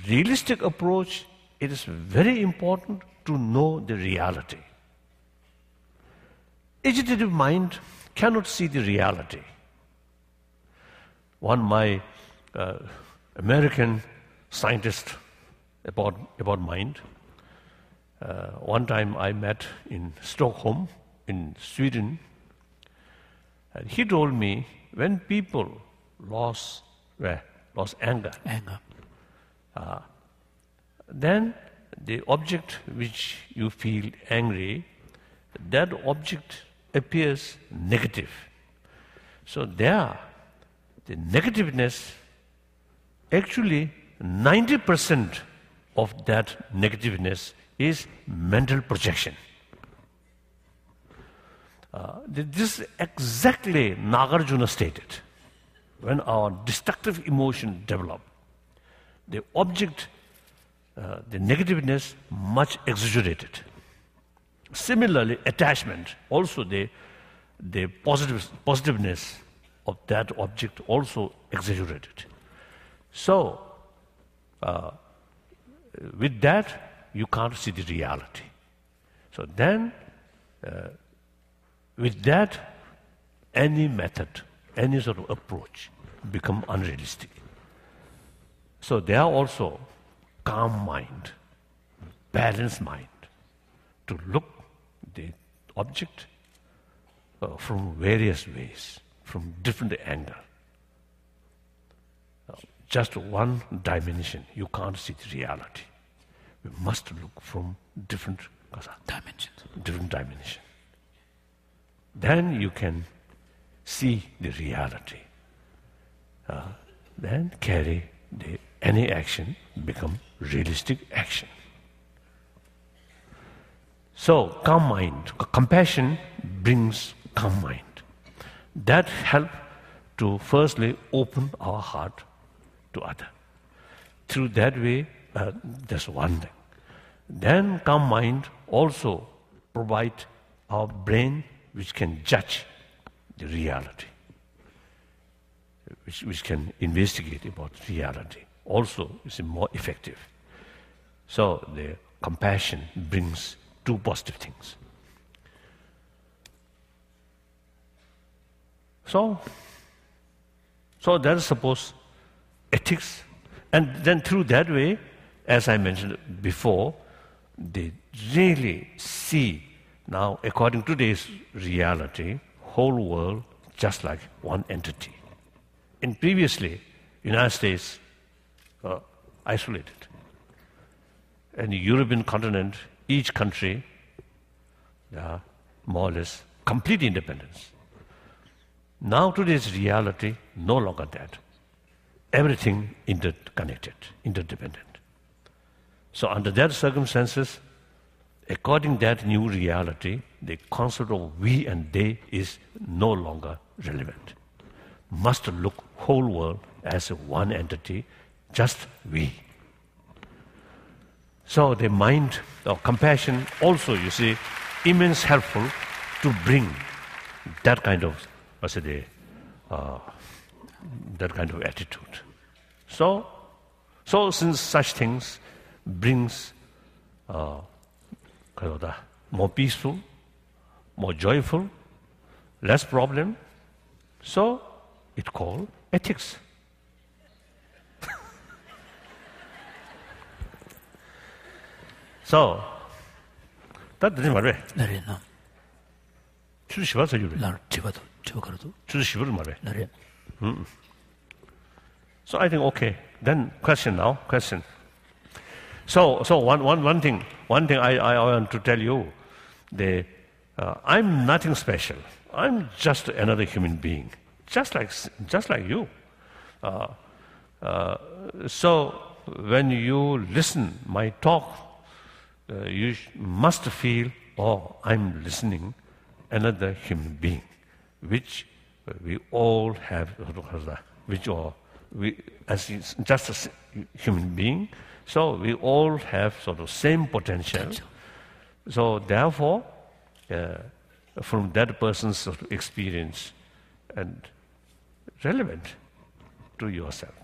realistic approach, it is very important to know the reality. Agitative mind cannot see the reality. One my uh, American scientist about about mind. Uh, one time I met in Stockholm, in Sweden, and he told me when people lost, well, lost anger, Anger. Then the object which you feel angry, that object appears negative. So there, the negativeness, actually 90% of that negativeness is mental projection. Uh, this is exactly Nagarjuna stated. When our destructive emotion develop, the object, uh, the negativeness, much exaggerated. Similarly, attachment, also the the positive, positiveness of that object also exaggerated. So, uh, with that, you can't see the reality. So then, uh, with that, any method, any sort of approach become unrealistic. So there are also calm mind, balanced mind, to look the object uh, from various ways, from different angle. Uh, just one dimension, you can't see the reality. We must look from different Dimensions. different dimension. Then you can see the reality. Uh, then carry the, any action become realistic action. So calm mind, compassion brings calm mind. That help to firstly open our heart to other. Through that way, uh, that's one thing. Then calm mind also provide our brain which can judge the reality, which, which can investigate about reality. Also, is more effective. So the compassion brings two positive things. So, so that is suppose ethics, and then through that way, as I mentioned before, they really see now, according to today's reality, whole world just like one entity. In previously, United States uh, isolated, and the European continent, each country, uh, more or less complete independence. Now today's reality, no longer that. Everything interconnected, interdependent. So under that circumstances, according that new reality, the concept of we and they is no longer relevant. Must look whole world as one entity, just we. So the mind of compassion also, you see, immense helpful to bring that kind of, I say, uh, that kind of attitude. So, so since such things brings uh, more peaceful, more joyful, less problem, so it called ethics. so, that doesn't matter. 나래 나 주시바서 유래. 나 집어도 집어가도 주시를 말해. 나래 So I think okay. Then question now. Question. So so one one one thing one thing I, I want to tell you, the uh, I'm nothing special. I'm just another human being, just like just like you. Uh, uh, so when you listen my talk, uh, you must feel oh i'm listening another human being which we all have which all we as just a human being so we all have sort of same potential. So therefore uh, from that person's sort of experience and relevant to yourself.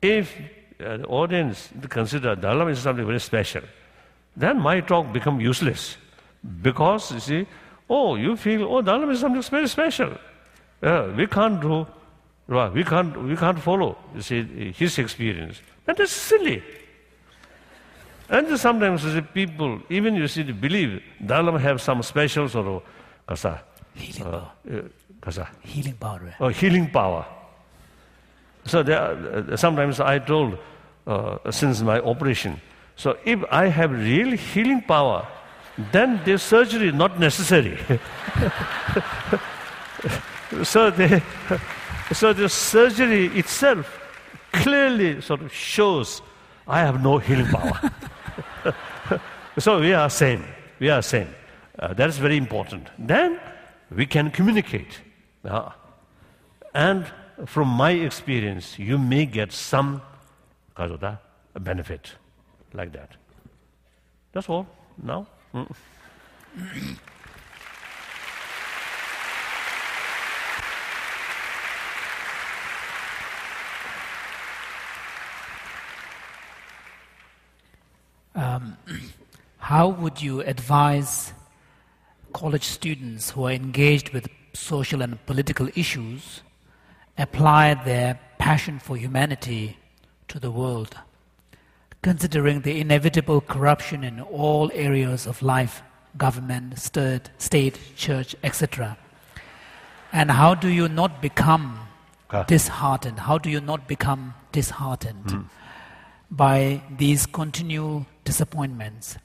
If uh, the audience consider Dalai Lama is something very special, then my talk become useless because you see, oh, you feel oh Dalai Lama is something very special. Uh, we can't do, we can't we can't follow. You see his experience. That is silly. And sometimes you see, people, even you see, they believe Dalai Lama have some special sort of kasa, healing uh, power uh, kasa, healing power or healing power. So are- uh, sometimes I told, uh, since my operation, so if I have real healing power, then the surgery is not necessary. [laughs] so, the, [laughs] so the surgery itself clearly sort of shows I have no healing power. [laughs] so we are same. We are same. Uh, that is very important. Then we can communicate. Uh, and from my experience, you may get some 가져다 benefit like that. That's all. Now. Mm. Um, how would you advise college students who are engaged with social and political issues apply their passion for humanity to the world, considering the inevitable corruption in all areas of life government, state, state church, etc. And how do you not become Ah. disheartened? How do you not become disheartened by these continual disappointments?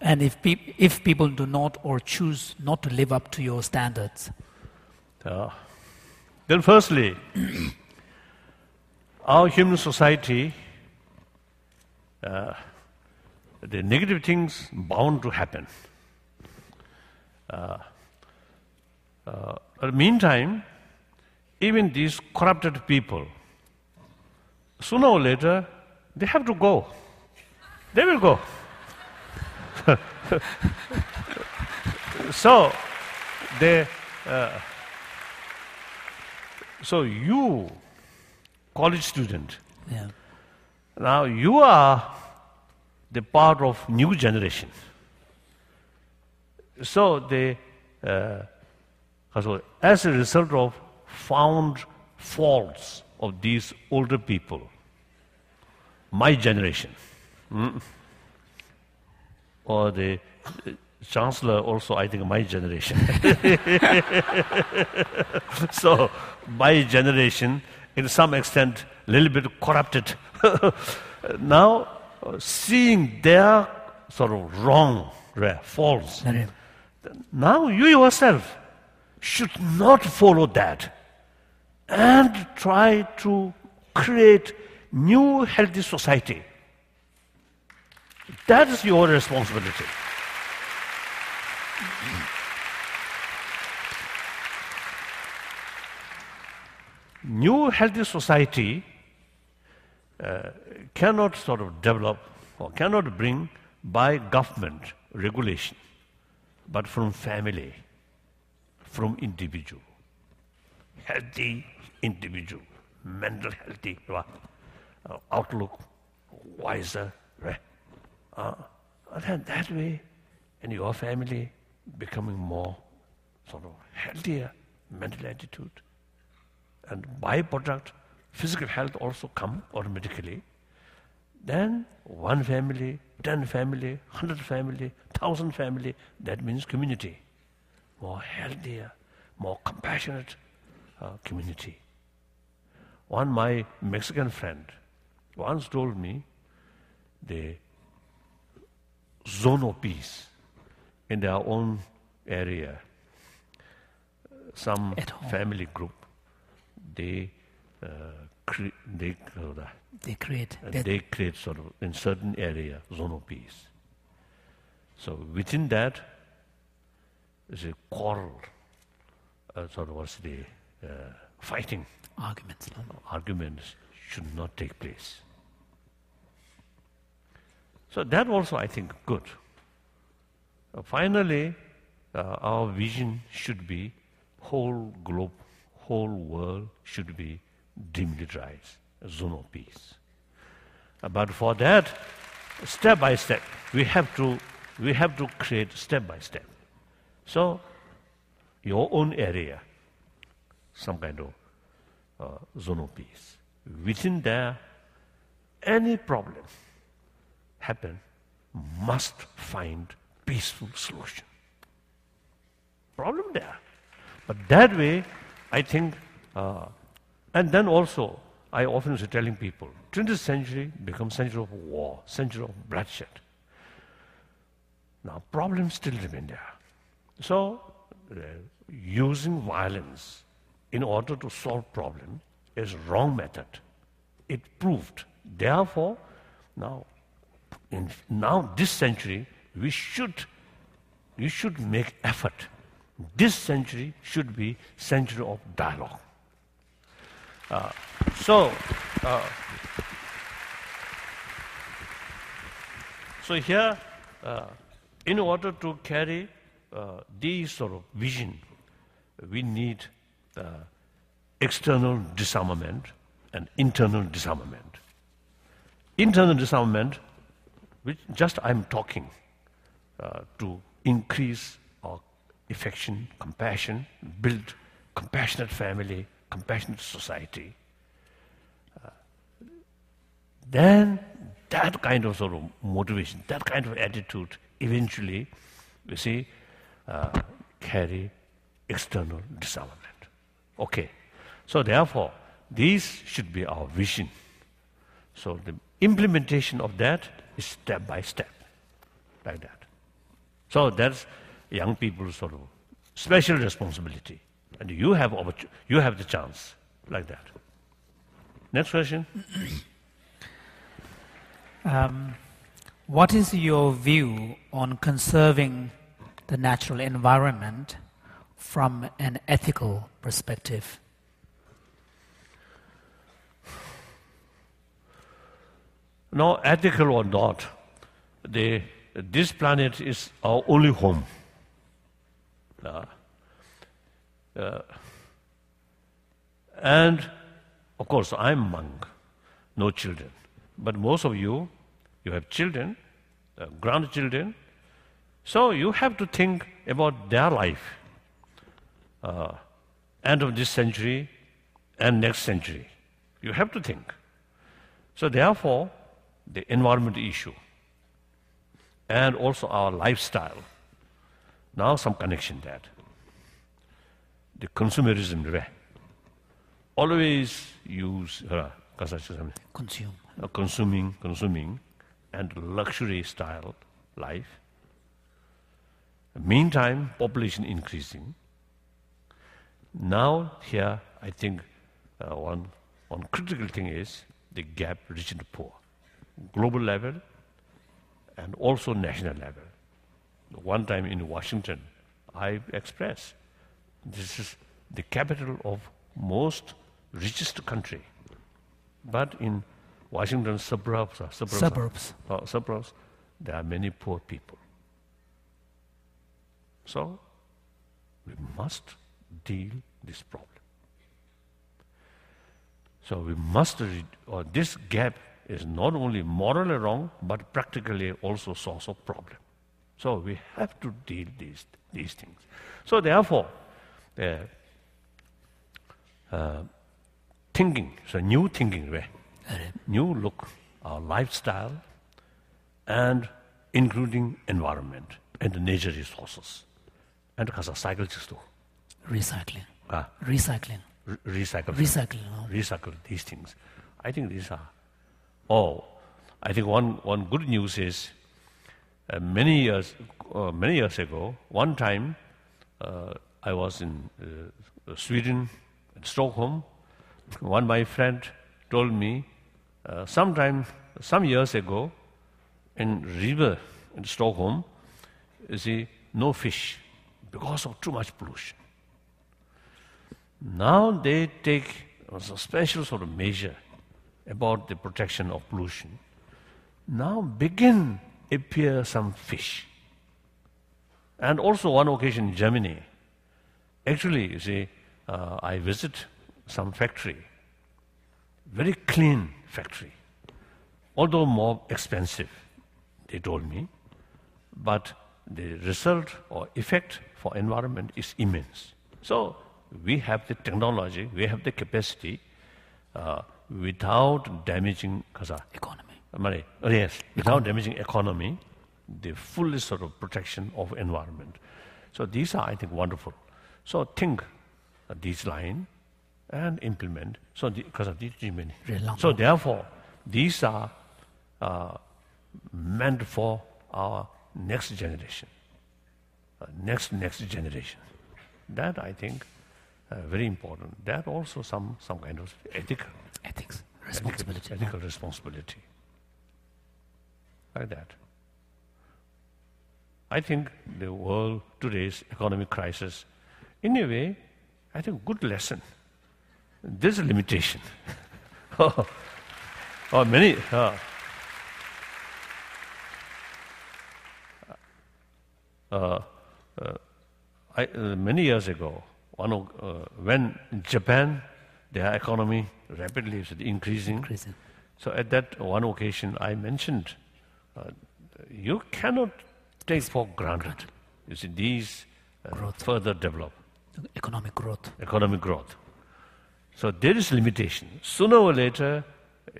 And if, peop if people do not or choose not to live up to your standards, Uh, then, firstly, our human society, uh, the negative things bound to happen. Uh, uh, but meantime, even these corrupted people, sooner or later, they have to go. They will go. [laughs] so, they. Uh, so you, college student, yeah, now you are the part of new generation. So they, uh, as a result of found faults of these older people, my generation, mm, or the uh, chancellor also, I think my generation. [laughs] so my generation, in some extent, a little bit corrupted. [laughs] now, uh, seeing their sort of wrong, false, now you yourself should not follow that and try to create new healthy society. That is your responsibility. New healthy society uh, cannot sort of develop or cannot bring by government regulation, but from family, from individual. Healthy individual, mental healthy? Uh, outlook, wiser, right? Uh, and that way, in your family, becoming more sort of healthier mental attitude. And byproduct, physical health also come automatically. Then one family, ten family, hundred family, thousand family, that means community. More healthier, more compassionate uh, community. One my Mexican friend once told me the zone of peace in their own area, some family group, they uh, cre- they uh, they create that they create sort of in certain area zone of peace. So within that is a quarrel, uh, sort of what's the uh, fighting arguments. no? arguments should not take place. So that also I think good. Uh, finally, uh, our vision should be whole globe, whole world should be dimly rise, a zone of peace. But for that, step by step, we have to, we have to create step by step. So, your own area, some kind of uh, zone of peace. Within there, any problem happen must find peaceful solution. Problem there. But that way, I think, uh, and then also, I often say telling people, 20th century becomes century of war, century of bloodshed. Now, problems still remain there. So, uh, using violence in order to solve problem is wrong method. It proved. Therefore, now, in now this century, we should we should make effort. This century should be century of dialogue. Uh, so, uh, so here, uh, in order to carry uh, these sort of vision, we need uh, external disarmament and internal disarmament. Internal disarmament which just I'm talking uh, to increase affection, compassion, build compassionate family, compassionate society. Uh, then that kind of sort of motivation, that kind of attitude, eventually, you see, uh, carry external disarmament. Okay. So therefore, these should be our vision. So the implementation of that is step by step, like that. So that's young people's sort of special responsibility. And you have, you have the chance, like that. Next question. [clears throat] Um, what is your view on conserving the natural environment from an ethical perspective? No, ethical or not, the, this planet is our only home. Uh, and of course, I'm monk, no children. But most of you, you have children, uh, grandchildren, so you have to think about their life, uh, end of this century and next century. You have to think. So therefore, the environment issue and also our lifestyle. Now some connection that. The consumerism, right? always use uh, consume uh, consuming, consuming, and luxury style life. Meantime, population increasing. Now, here, I think uh, one, one critical thing is the gap rich and poor, global level and also national level. One time in Washington, I expressed this is the capital of most richest country. But in Washington suburbs, uh, suburbs, suburbs. Uh, suburbs, there are many poor people. So we must deal this problem. So we must, or this gap is not only morally wrong, but practically also source of problem. So we have to deal these these things. So therefore, uh, uh, thinking, so new thinking, right? new look, our lifestyle, and including environment and the nature resources. And because cycle just recycling. Ah. Recycling. Re- recycle. Recycling. No? Recycle these things. I think these are. Oh, I think one, one good news is uh, many years uh, many years ago, one time uh, I was in uh, Sweden, in Stockholm. [laughs] One my friend told me uh, sometime, some years ago, in river in Stockholm, you see, no fish because of too much pollution. Now they take a special sort of measure about the protection of pollution. Now begin appear some fish. And also one occasion in Germany, actually, you see, uh, I visit some factory, very clean factory. Although more expensive, they told me, but the result or effect for environment is immense. So we have the technology, we have the capacity uh, without damaging kasa, economy. Money. Oh, yes, without damaging economy, the fullest sort of protection of environment. So these are, I think, wonderful. So think this line and implement. So because of these So therefore, these are uh, meant for our next generation, uh, next next generation. That I think uh, very important. That also some some kind of ethical ethics responsibility, ethical, ethical responsibility, like that. I think the world today's economic crisis, in a way, I think good lesson there's a limitation. [laughs] oh, oh, many. Uh, uh, uh, I, uh, many years ago, one of, uh, when Japan, their economy rapidly is increasing. increasing. So at that one occasion, I mentioned you cannot take for granted. You see, these uh, further develop Economic growth. economic growth. So there is limitation. Sooner or later,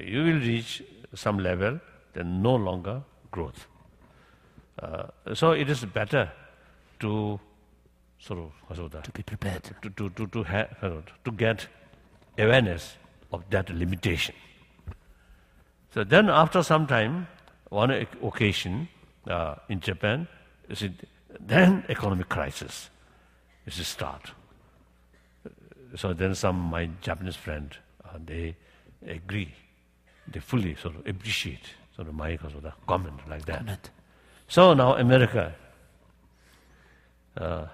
you will reach some level, then no longer growth. Uh, so it is better to sort of that? To be prepared. to, to, to, to, ha- uh, to get awareness of that limitation. So then, after some time, one occasion uh, in Japan, is it, then economic crisis is the start. So then, some my Japanese friend uh, they agree, they fully sort of appreciate sort of my sort of comment like that. Comment. So now America, uh,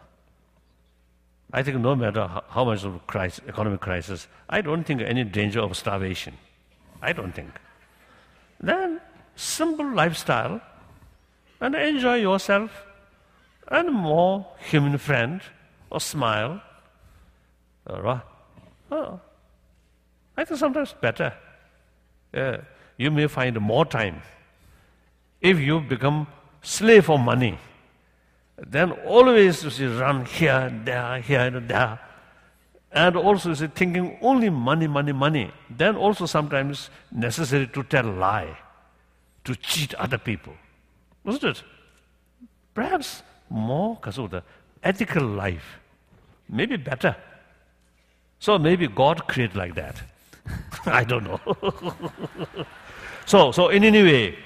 I think no matter how, how much of crisis, economic crisis, I don't think any danger of starvation. I don't think. Then simple lifestyle and enjoy yourself and more human friend or smile. All right. I think sometimes better. You may find more time if you become slave for money, then always you see, run here, there, here, and there. And also you see, thinking only money, money, money. Then also sometimes necessary to tell lie, to cheat other people. Wasn't it? Perhaps more the ethical life. Maybe better. So maybe God created like that. [laughs] I don't know. [laughs] so, so in any way,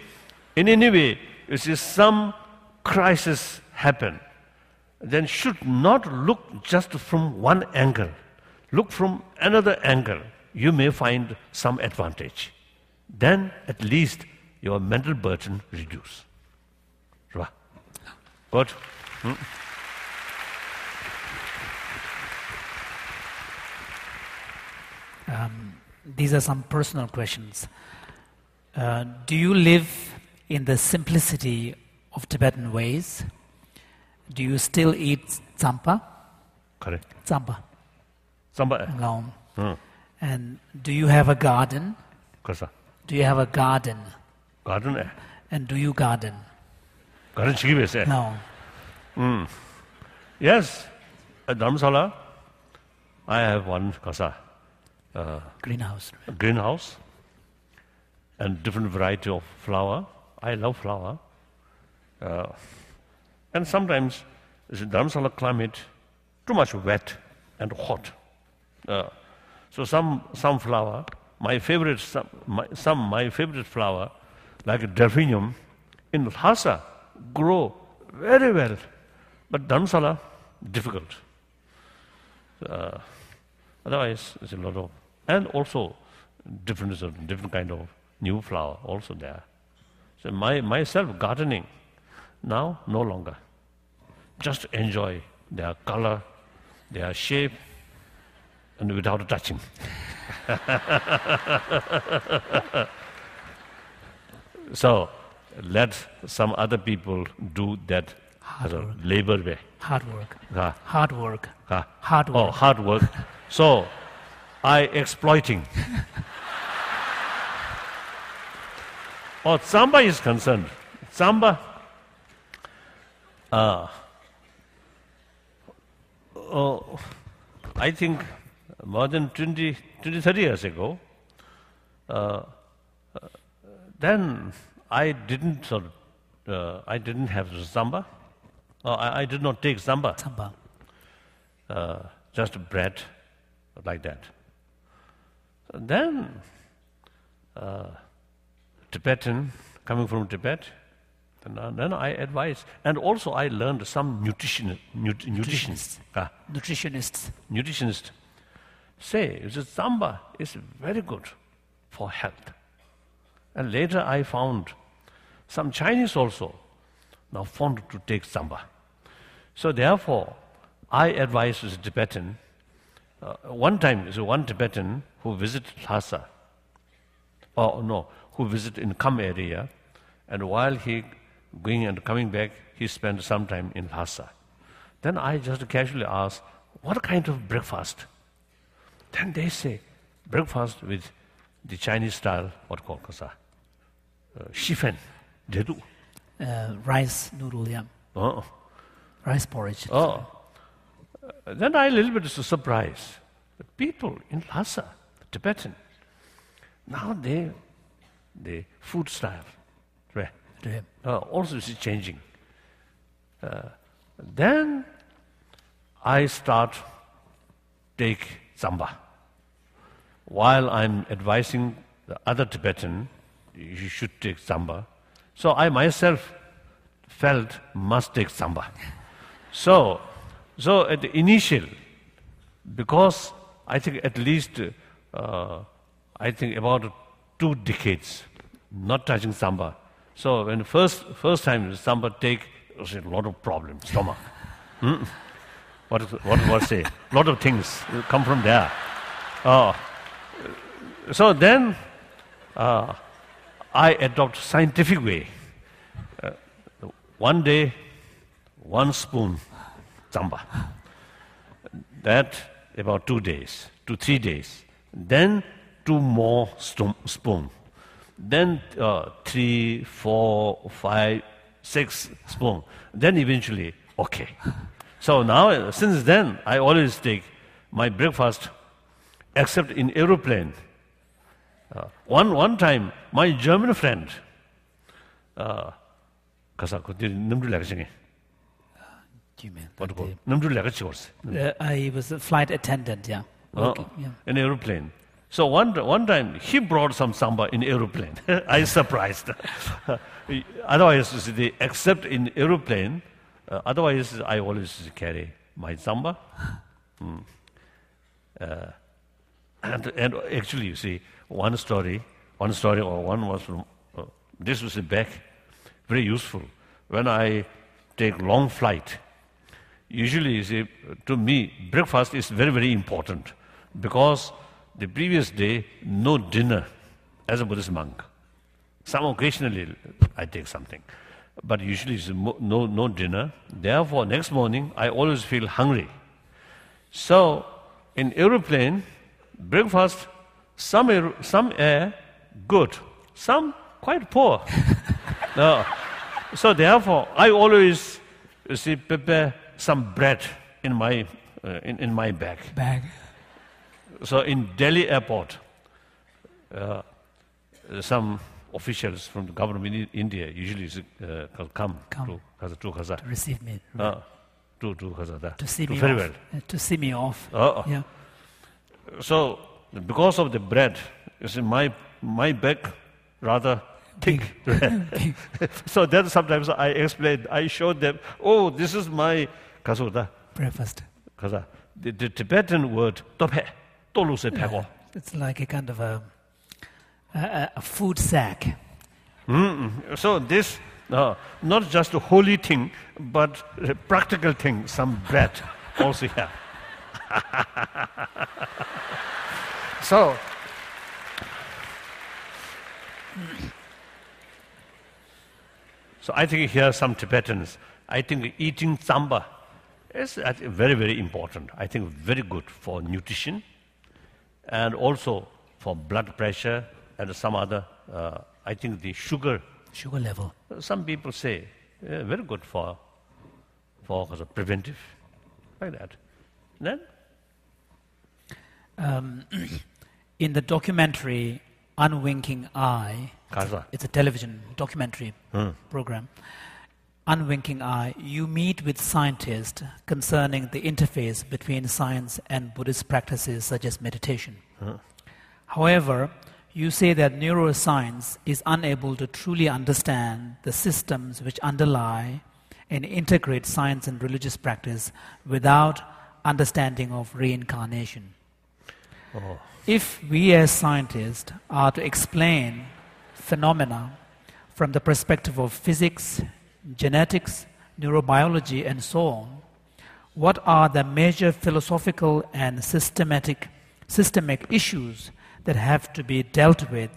in any way, you see some crisis happen, then should not look just from one angle. Look from another angle. You may find some advantage. Then at least your mental burden reduce. Right? Good? Hmm? These are some personal questions. Uh, do you live in the simplicity of Tibetan ways? Do you still eat tsampa? Correct. Tsampa, Somebody. alone. Hmm. And do you have a garden? Kasa. Do you have a garden? Garden eh? And do you garden? Garden chigi eh? No. Yes. At Dharamsala, I have one kasa. Greenhouse. greenhouse and different variety of flower. I love flower. Uh, and sometimes the Dharamsala climate too much wet and hot. Uh, so some, some flower, my favorite, some my, some my favorite flower, like delphinium, in Lhasa grow very well. But Dharamsala, difficult. Uh, otherwise, it's a lot of, and also different, different kind of new flower also there. So my, myself gardening, now no longer. Just enjoy their color, their shape, and without touching. [laughs] so let some other people do that as a labor way. Hard work. Hard work. Hard Oh, work. hard work. so, I exploiting. [laughs] oh, Tsampa is concerned. Tsampa, uh, oh, I think more than 20, 20 30 years ago, uh, then I didn't sort of, uh, I didn't have zamba. Uh, I, I did not take zamba. Samba. Uh, just bread, like that. And then uh, Tibetan, coming from Tibet, and uh, then I advise, and also I learned some nutrition, nut, nutritionists. Ah, nutritionists. Nutritionists say, samba is very good for health. And later I found some Chinese also now fond to take tsampa. So therefore, I advise the Tibetan. Uh, one time, there so one Tibetan who visited Lhasa, or no, who visited in Kham area, and while he going and coming back, he spent some time in Lhasa. Then I just casually asked, what kind of breakfast? Then they say, breakfast with the Chinese style, what uh, shifen dedu uh, rice noodle yam oh. Rice porridge. Oh. Then i a little bit of surprise. The people in lhasa tibetan now they the food style right? Uh, also is changing. Uh, then i start take zamba while i'm advising the other tibetan you should take tsampa. So I myself felt must take tsampa. So, so at the initial, because I think at least, uh, I think about two decades, not touching Tsampa. So when first, first time Tsampa take, it was a lot of problems, stomach. [laughs] Hmm? What, what was it? A lot of things come from there. Oh. So then, uh, I adopt scientific way. Uh, one day, one spoon, Tsampa. That about two days, two, three days. Then two more spoon. Then uh, three, four, five, six spoon. Then eventually, okay. So now, uh, since then, I always take my breakfast, except in aeroplane. Uh, one, one time, my German friend, uh, 가서 그 uh, I was a flight attendant, yeah. Uh, okay, yeah. An aeroplane. So one, one time he brought some tsampa in aeroplane. [laughs] I surprised. [laughs] otherwise, the, except in aeroplane, uh, otherwise I always carry my tsampa. [laughs] Mm. Uh, and, and actually, you see, one story, one story, or one was from, uh, this was back, very useful. When I take long flight, usually see, to me, breakfast is very, very important because the previous day, no dinner as a Buddhist monk. Some occasionally I take something, but usually it's no, no dinner. Therefore, next morning I always feel hungry. So, in aeroplane, breakfast, some air, some air good, some quite poor. [laughs] No. So therefore, I always you see prepare some bread in my uh, in, in my bag. Bag. So in Delhi airport, uh, some officials from the government in India usually uh, come, Come. to to. To receive me. Uh, to to Kaza to see to me very off. uh, To see me off. Uh, Yeah. So because of the bread. You see my my back rather thick [laughs] [laughs] so then sometimes i explained i showed them oh this is my kasoda breakfast. Kaza the, the tibetan word tope tolu se pego. it's like a kind of a a, a food sack. Mm -mm. so this uh, not just a holy thing but a practical thing some bread also here. [laughs] so, so I think here some Tibetans, I think eating tsampa is very, very important. I think very good for nutrition and also for blood pressure and some other, uh, I think the sugar Sugar level. some people say yeah, very good for for as a preventive like that. Then Um, [clears throat] in the documentary Unwinking Eye, Kaza. it's a television documentary hmm. program. Unwinking Eye, you meet with scientists concerning the interface between science and Buddhist practices such as meditation. Hmm. However, you say that neuroscience is unable to truly understand the systems which underlie and integrate science and religious practice without understanding of reincarnation. Oh. If we as scientists are to explain phenomena from the perspective of physics, genetics, neurobiology, and so on, what are the major philosophical and systematic, systemic issues that have to be dealt with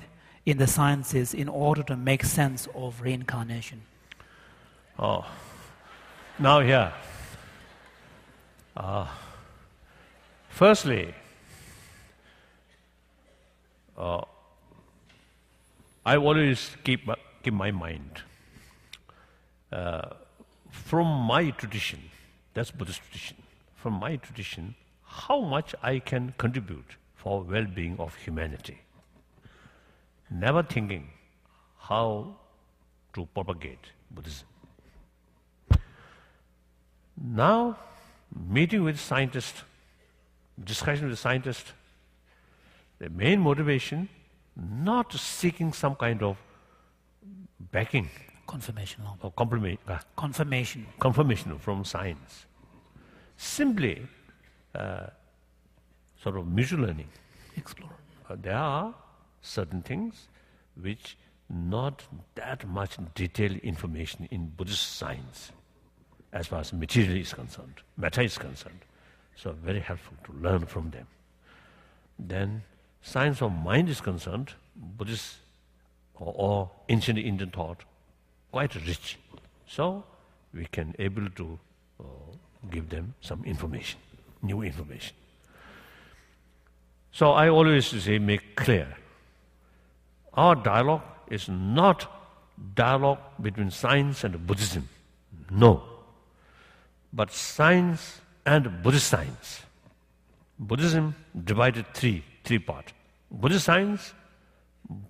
in the sciences in order to make sense of reincarnation? oh, now here. Uh, firstly, uh, I always keep keep my mind. uh, from my tradition, that's Buddhist tradition, from my tradition, how much I can contribute for well-being of humanity. Never thinking how to propagate Buddhism. Now, meeting with scientists, discussion with scientists, the main motivation, not seeking some kind of backing Confirmation. or compliment, uh, Confirmation. confirmation from science. Simply uh, sort of mutual learning. Explore. Uh, there are certain things which not that much detailed information in Buddhist science as far as material is concerned, matter is concerned. So very helpful to learn from them. Then science of mind is concerned, Buddhist or, or ancient Indian thought, quite rich. So we can able to uh, give them some information, new information. So I always say, make clear, our dialogue is not dialogue between science and Buddhism. No. But science and Buddhist science. Buddhism divided three, three part. Buddhist science,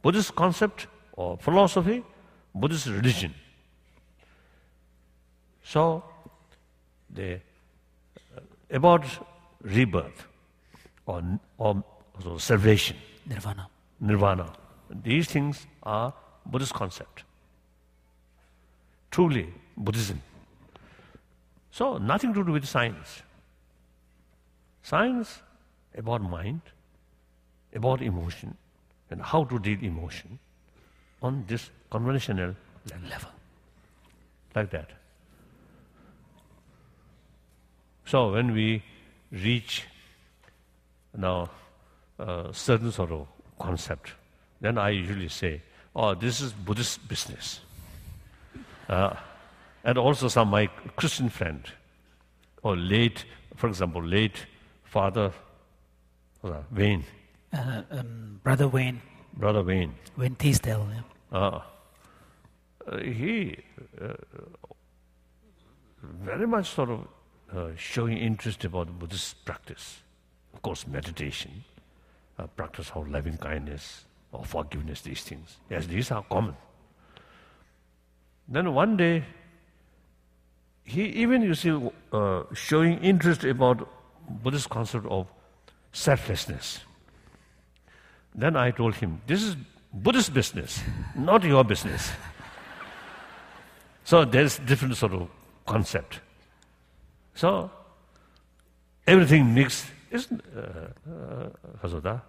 Buddhist concept or philosophy, Buddhist religion. So, the, uh, about rebirth or, or, or salvation, Nirvana. nirvana. These things are Buddhist concept. Truly Buddhism. So nothing to do with science. Science about mind, about emotion, and how to deal emotion on this conventional level. Like that. So when we reach now a certain sort of concept, then I usually say, oh, this is Buddhist business. Uh, and also some my Christian friend, or late, for example, late Father uh, Wayne, Uh, um, Brother Wayne, Brother Wayne, Wayne Teasdale. Yeah. uh, uh, he uh, very much sort of uh, showing interest about Buddhist practice. Of course, meditation, uh, practice of loving kindness or forgiveness, these things. Yes, these are common. Then one day, he even, you see, uh, showing interest about Buddhist concept of selflessness. Then I told him, this is Buddhist business, not your business. so there's different sort of concept. So everything mixed is uh, uh,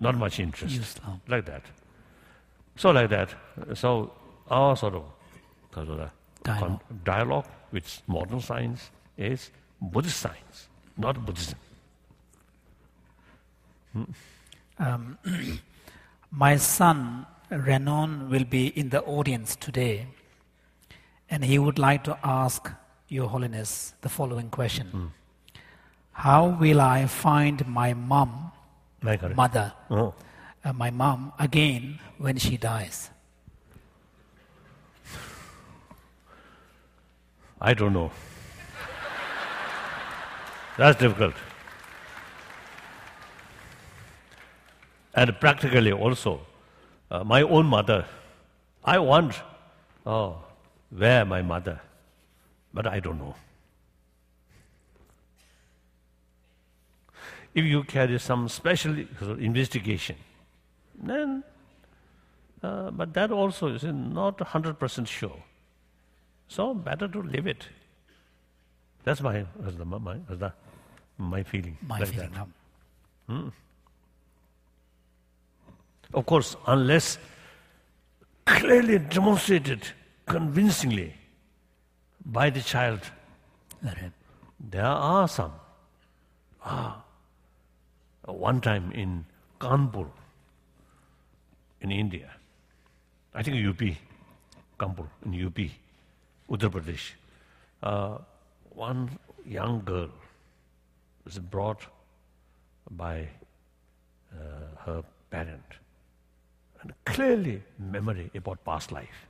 not much interest. Islam. Like that. So like that. So our sort of Kazoda, dialogue. Con- dialogue with modern science is Buddhist science, not Buddhism. Hmm? Um, [clears throat] my son Renon will be in the audience today, and he would like to ask Your Holiness the following question: How will I find my mom, that. mother, Oh. uh, my mom again when she dies? I don't know. That's difficult. And practically also, uh, my own mother, I want, oh, where my mother, but I don't know. If you carry some special investigation, then, uh, but that also is not 100% sure. So better to leave it. That's my that's the, my that's the, my feeling. My like feeling. that. um, Of course, unless clearly demonstrated convincingly by the child, there are some. Ah, one time in Kanpur, in India, I think UP, Kanpur in UP, Uttar Pradesh, uh, one young girl was brought by uh, her parent and clearly memory about past life.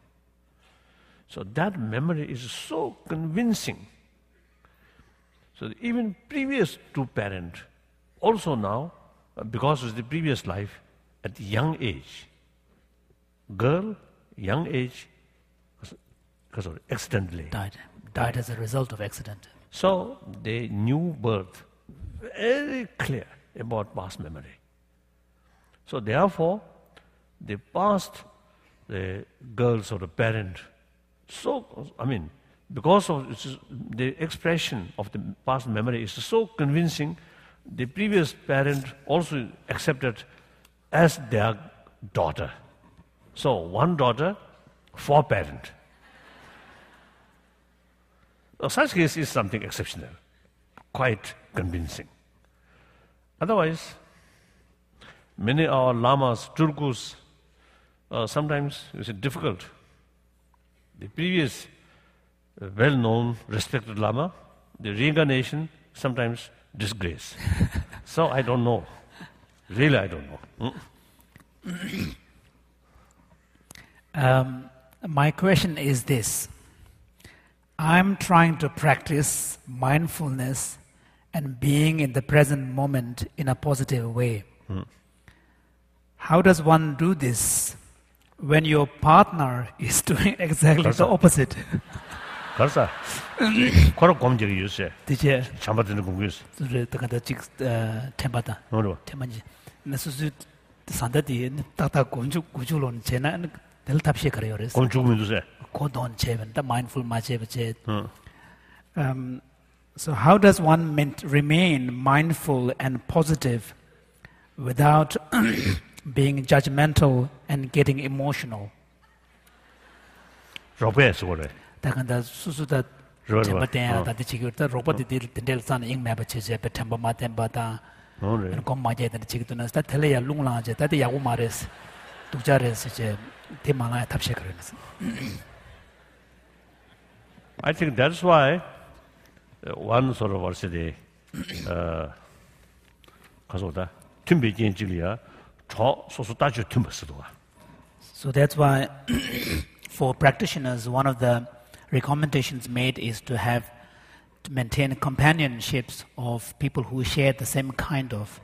So that memory is so convincing. So even previous to parent, also now, uh, because of the previous life, at young age, girl, young age, because of accidentally. Died. Died as a result of accident. So they knew birth very clear about past memory. So therefore, they passed the girls or the parent. So I mean, because of the expression of the past memory is so convincing, the previous parent also accepted as their daughter. So one daughter, four parent. Now, such case is something exceptional, quite convincing. Otherwise, many our lamas, tulkus, uh, sometimes it's difficult. The previous uh, well-known, respected lama, the reincarnation sometimes disgrace. [laughs] so I don't know. Really, I don't know. Hmm? Um, my question is this I'm trying to practice mindfulness and being in the present moment in a positive way. How does one do this when your partner is doing exactly the opposite? 가르사. 코로 곰지기 유세. 이제 잠바드는 공부였어. 그래 그다 직 템바다 뭐로? 템만지 나 수수 산다디 딱딱 군주 구주론 제나 될 탑시 그래요 그래서 곰 죽으면 두세. kodon cheven, the mindful machev Um So how does one ment- remain mindful and positive without being judgmental and getting emotional. Robwe sore. Da kan da su su da jemba ten da de chigir da robwa de de del san ing me ba che je petem ba ma ten ba da. Ore. Kom ma je da chig tu na sta thele ya lung la je da de ya u ma res. Tu ja res je te ma la thap she kare I think that's why uh, one sort of varsity uh 가서다 팀비긴 질이야. So that's why [clears throat] for practitioners, one of the recommendations made is to have to maintain companionships of people who share the same kind of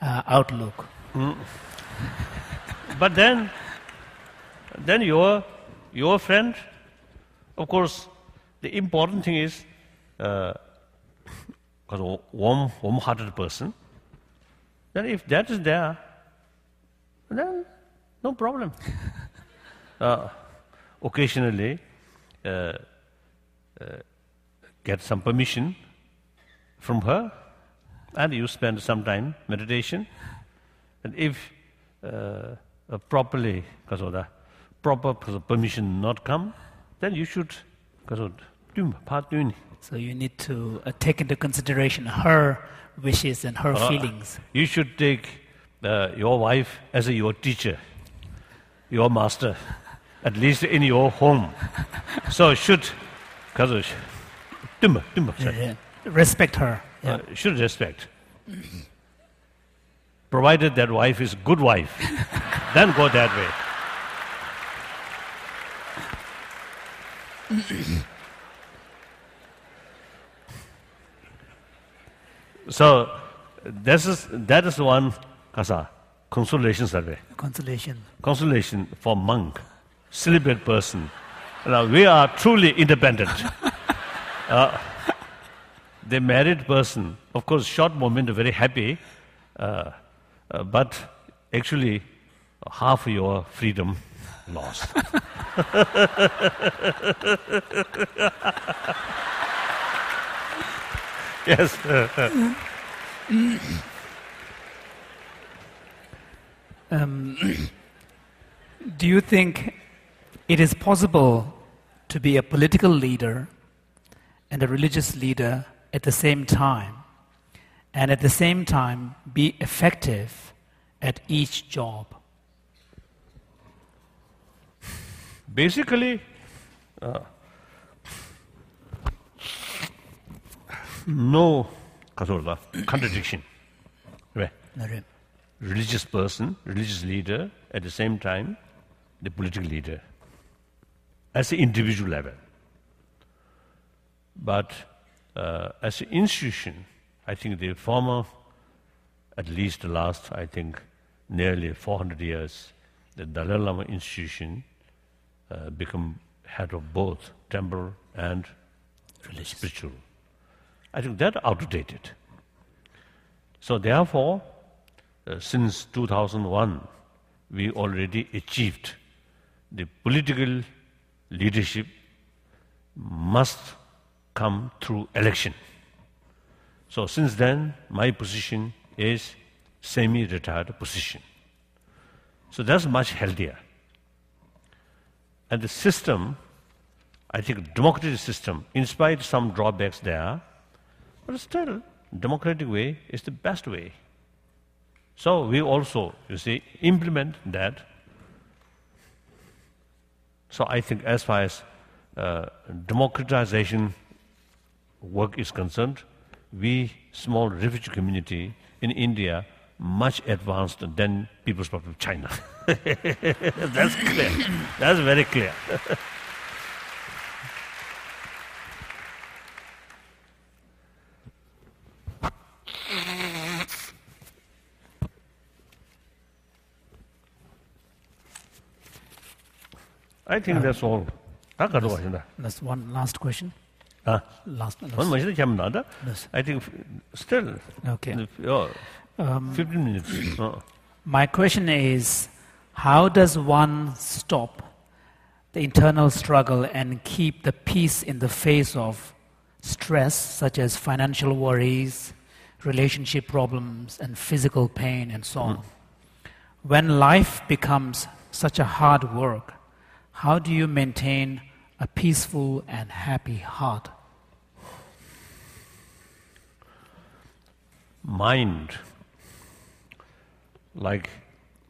uh, outlook. Mm. But then, then your your friend, of course, the important thing is, uh, a warm, warm-hearted person. Then if that is there, then no problem. [laughs] Uh, occasionally uh, uh, get some permission from her and you spend some time meditation. And if uh, uh, properly because of the proper permission not come then you should because of do part doing So you need to uh, take into consideration her wishes and her feelings. you should take uh, your wife as a, your teacher your master at least in your home so should because of tum tum Yeah. Respect her. Yeah. uh, should respect provided that wife is good wife [laughs] then go that way [coughs] so this is that is one kasa consolation survey Consolation. consolation for monk, celibate person. Now we are truly independent. [laughs] Uh, the married person, of course, short moment, very happy, uh, uh, but actually half your freedom lost. [laughs] yes. [laughs] [clears throat] Do you think it is possible to be a political leader and a religious leader at the same time, and at the same time be effective at each job? Basically, uh, no kasorda, contradiction. Right. Religious person, religious leader, at the same time, the political leader. as an individual level. But uh, as an institution, I think the former, at least the last, I think, nearly 400 years, the Dalai Lama institution uh, become head of both temple and Religious. spiritual. I think that outdated. So therefore, Uh, since 2001, we already achieved the political leadership must come through election. So since then, my position is semi-retired position. So that's much healthier. And the system, I think democratic system, in spite of some drawbacks there, but still, democratic way is the best way. So we also, you see, implement that. So I think as far as uh, democratization work is concerned, we, small refugee community in India, much advanced than People's Republic of China. [laughs] That's clear. That's very clear. [laughs] I think uh, that's all. That's one last question. last. last. One 먼저 잡으면 I think still. Okay. Oh, um, 15 minutes. [coughs] oh. My question is, how does one stop the internal struggle and keep the peace in the face of stress, such as financial worries, relationship problems, and physical pain, and so hmm. on? Mm. When life becomes such a hard work, how do you maintain a peaceful and happy heart? mind, like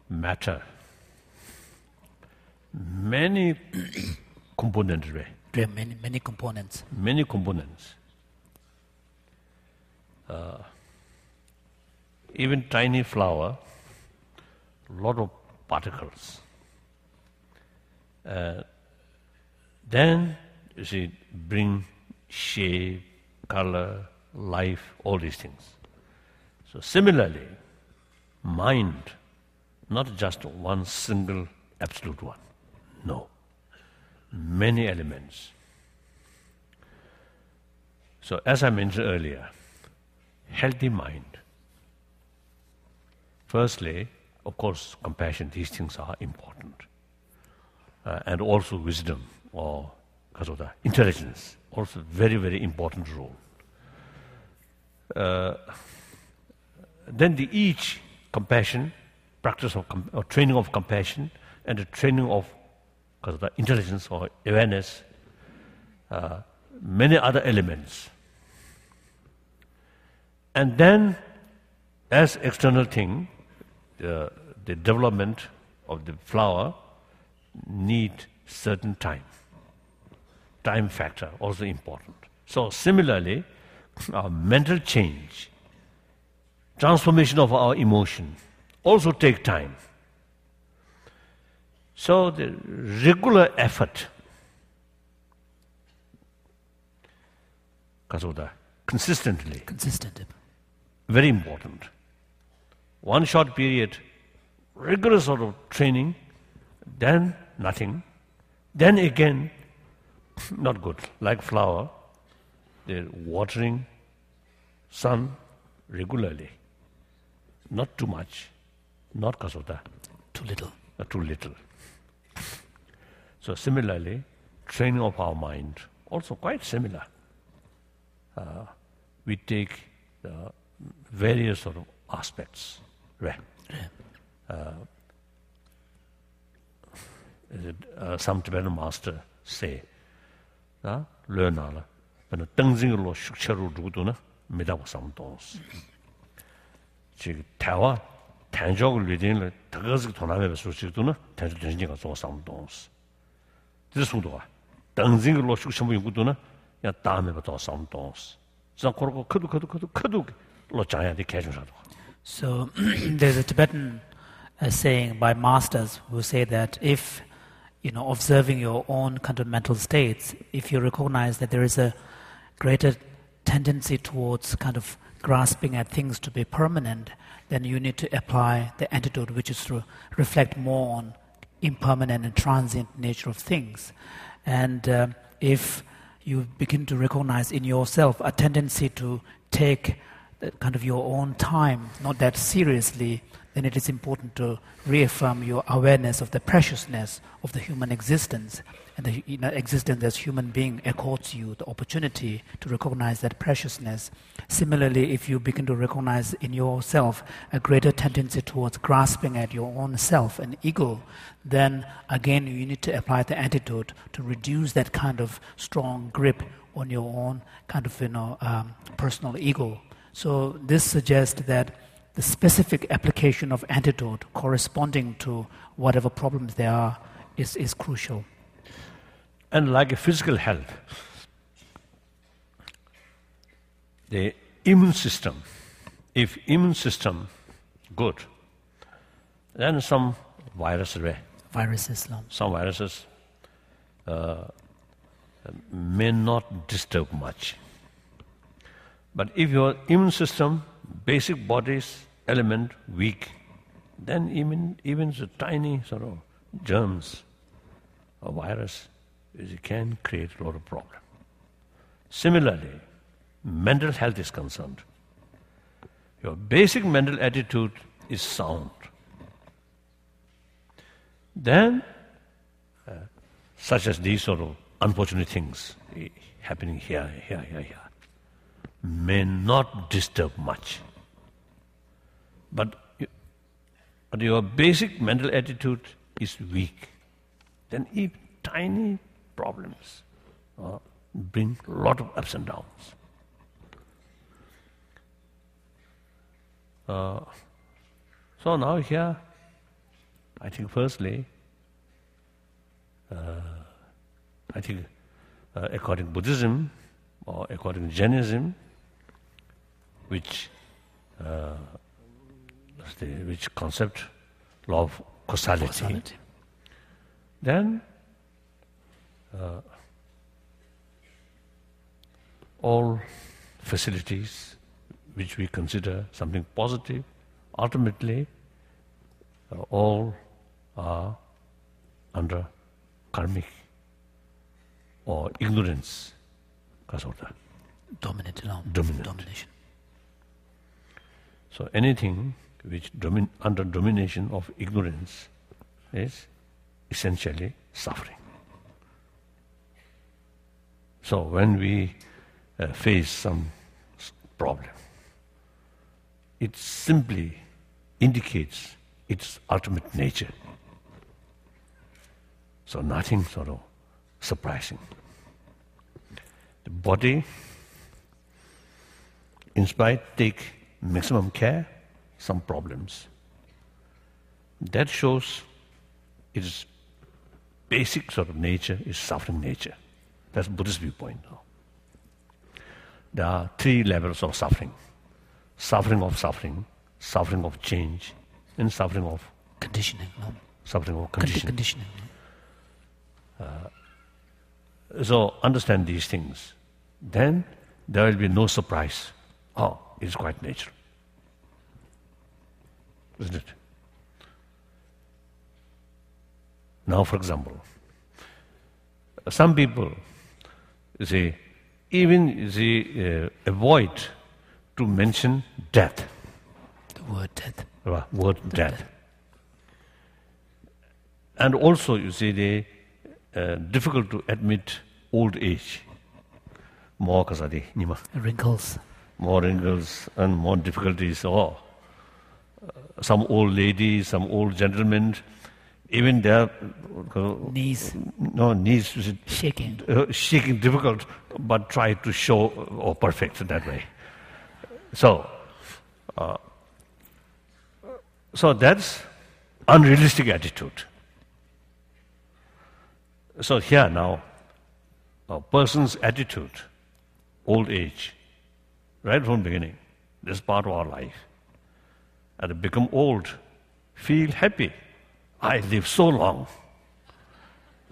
matter, many components. There are many, many components. many components. Uh, even tiny flower, lot of particles. Uh, then you see, bring shape, color, life, all these things. So similarly, mind, not just one single absolute one. No, many elements. So, as I mentioned earlier, healthy mind. Firstly, of course, compassion, these things are important. uh, and also wisdom or kazoda intelligence also very very important role. Uh, then the each compassion practice of com or training of compassion and the training of kazoda intelligence or awareness uh, many other elements. And then as external thing the, the development of the flower need certain time. Time factor also important. So similarly, our mental change, transformation of our emotion also take time. So the regular effort, Kasoda, consistently, Consistent. very important. One short period, rigorous sort of training, then nothing, then again, [laughs] not good. Like flower, they're watering, sun regularly, not too much, not because of that. Too little. uh, too little. [laughs] So similarly, training of our mind also quite similar. Uh, we take the various sort of aspects. Right? Uh, uh, some Tibetan master say, na, learn ala, bana tangzing lo shukcharu rukudu na, midawa samdons. Chik tawa, tanjog lidin la, tagazik tonameba suchigdu na, tanjog dunjinga zo samdons. Dili sungduwa, tangzing lo shukchamu yungudu na, ya dameba zo samdons. Zang korgo kadu kadu kadu kadu lo chaya di kachun shaduwa. So, [clears throat] there's a Tibetan uh, saying by masters who say that if you know, observing your own kind of mental states, if you recognize that there is a greater tendency towards kind of grasping at things to be permanent, then you need to apply the antidote, which is to reflect more on impermanent and transient nature of things. And uh, if you begin to recognize in yourself a tendency to take kind of your own time not that seriously, then it is important to reaffirm your awareness of the preciousness of the human existence. And the you know, existence as human being accords you the opportunity to recognize that preciousness. Similarly, if you begin to recognize in yourself a greater tendency towards grasping at your own self and ego, then again you need to apply the antidote to reduce that kind of strong grip on your own kind of you know um, personal ego. So this suggests that the specific application of antidote corresponding to whatever problems there are is, is crucial. And like a physical health, the immune system, if immune system good, then some virus viruses, some viruses uh, may not disturb much. But if your immune system, basic body's element weak, then even even the tiny sort of germs or virus it can create a lot of problem. Similarly, mental health is concerned. Your basic mental attitude is sound. Then, uh, such as these sort of unfortunate things happening here, here, here, here, may not disturb much. But, but your basic mental attitude is weak. Then even tiny problems uh, bring a lot of ups and downs. Uh, so now here, I think firstly, uh, I think uh, according to Buddhism or according to Jainism, which uh, the, which concept law of causality, causality. then uh, all facilities which we consider something positive, ultimately uh, all are under karmic or ignorance because of that. Dominant, Dominant. Domination. So anything which domin- under domination of ignorance is essentially suffering. So when we uh, face some problem, it simply indicates its ultimate nature. So nothing sort of surprising. The body, in spite, take maximum care, some problems. That shows its basic sort of nature is suffering nature. That's Buddhist viewpoint now. There are three levels of suffering. Suffering of suffering, suffering of change, and suffering of conditioning. No? Suffering of conditioning. conditioning. Uh, so understand these things. Then there will be no surprise. Oh, it's quite natural. Isn't it? Now, for example, some people say, even they uh, avoid to mention death. The word death. Uh, word death. death. And also, you see, they uh, difficult to admit old age. Wrinkles more wrinkles and more difficulties. Oh, uh, some old ladies, some old gentlemen, even their uh, knees, no knees shaking, uh, shaking difficult, but try to show or perfect that way. So, uh, so that's unrealistic attitude. So here now, a person's attitude, old age, right from the beginning. This is part of our life. And to become old, feel happy. I live so long.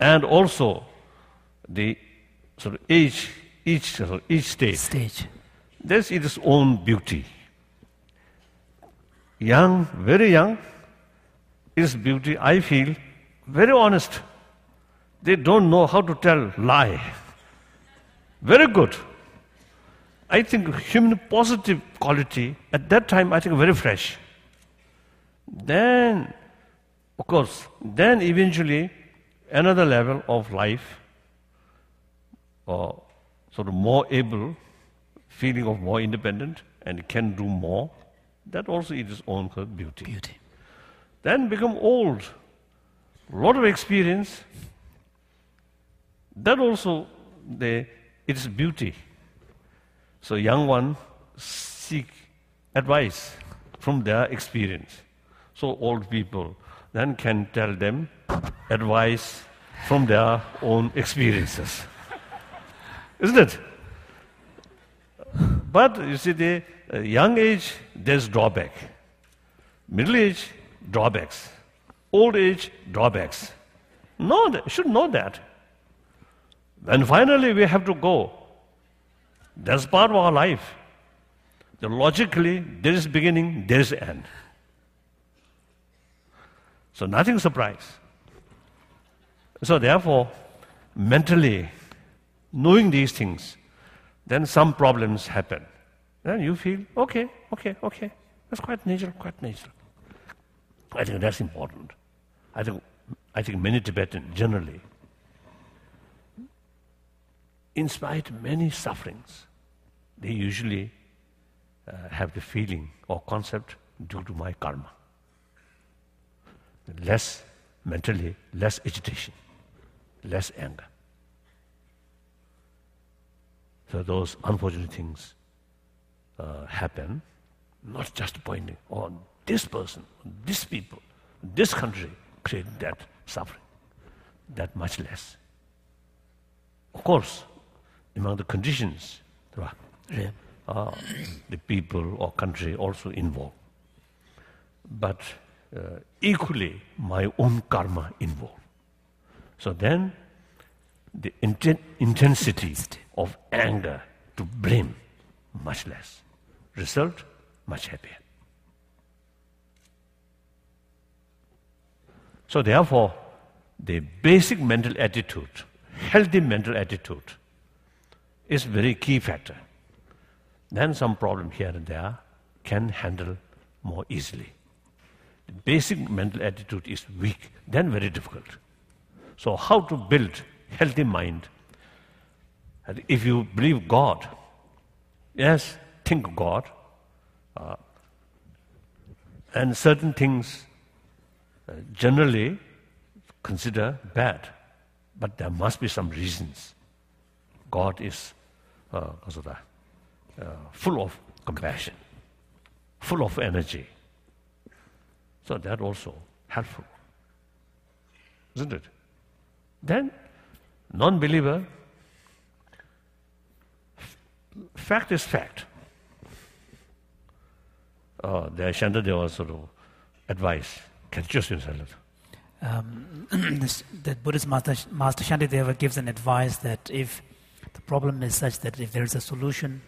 and also the sort of age, each, sort of each stage, Stage. there's its own beauty. Young, very young, is beauty, I feel, very honest. They don't know how to tell lie. Very good. I think human positive quality at that time, I think very fresh. Then, of course, then eventually another level of life, or sort of more able, feeling of more independent and can do more. That also is its own beauty. Beauty. Then become old, lot of experience. That also the its beauty. So young one seek advice from their experience. So old people then can tell them advice from their own experiences. [laughs] Isn't it? But you see, the uh, young age, there's drawback. Middle age, drawbacks. Old age, drawbacks. That, should know that. And finally, we have to go. That's part of our life. Logically, there is beginning, there is end. So nothing surprise. So therefore, mentally, knowing these things, then some problems happen. Then you feel, okay, okay, okay. That's quite natural, quite natural. I think that's important. I think, I think many Tibetans generally, in spite of many sufferings, they usually uh, have the feeling or concept due to my karma. Less mentally, less agitation, less anger. So those unfortunate things uh, happen, not just pointing on this person, this people, this country created that suffering, that much less. Of course, among the conditions, there are Yeah. uh, the people or country also involved. But uh, equally, my own karma involved. So then, the inten- intensity of anger to blame much less. Result, much happier. So therefore, the basic mental attitude, healthy mental attitude, is very key factor. Then some problem here and there can handle more easily. The basic mental attitude is weak, then very difficult. So how to build healthy mind? And if you believe God, yes, think God, uh, and certain things uh, generally consider bad, but there must be some reasons. God is uh, uh, full of compassion, full of energy. So that also helpful, isn't it? Then, non-believer, fact is fact. Uh, the Shantideva sort of advice, catches yourself. Um, [clears throat] the Buddhist Master, Master Shantideva gives an advice that if the problem is such that if there is a solution,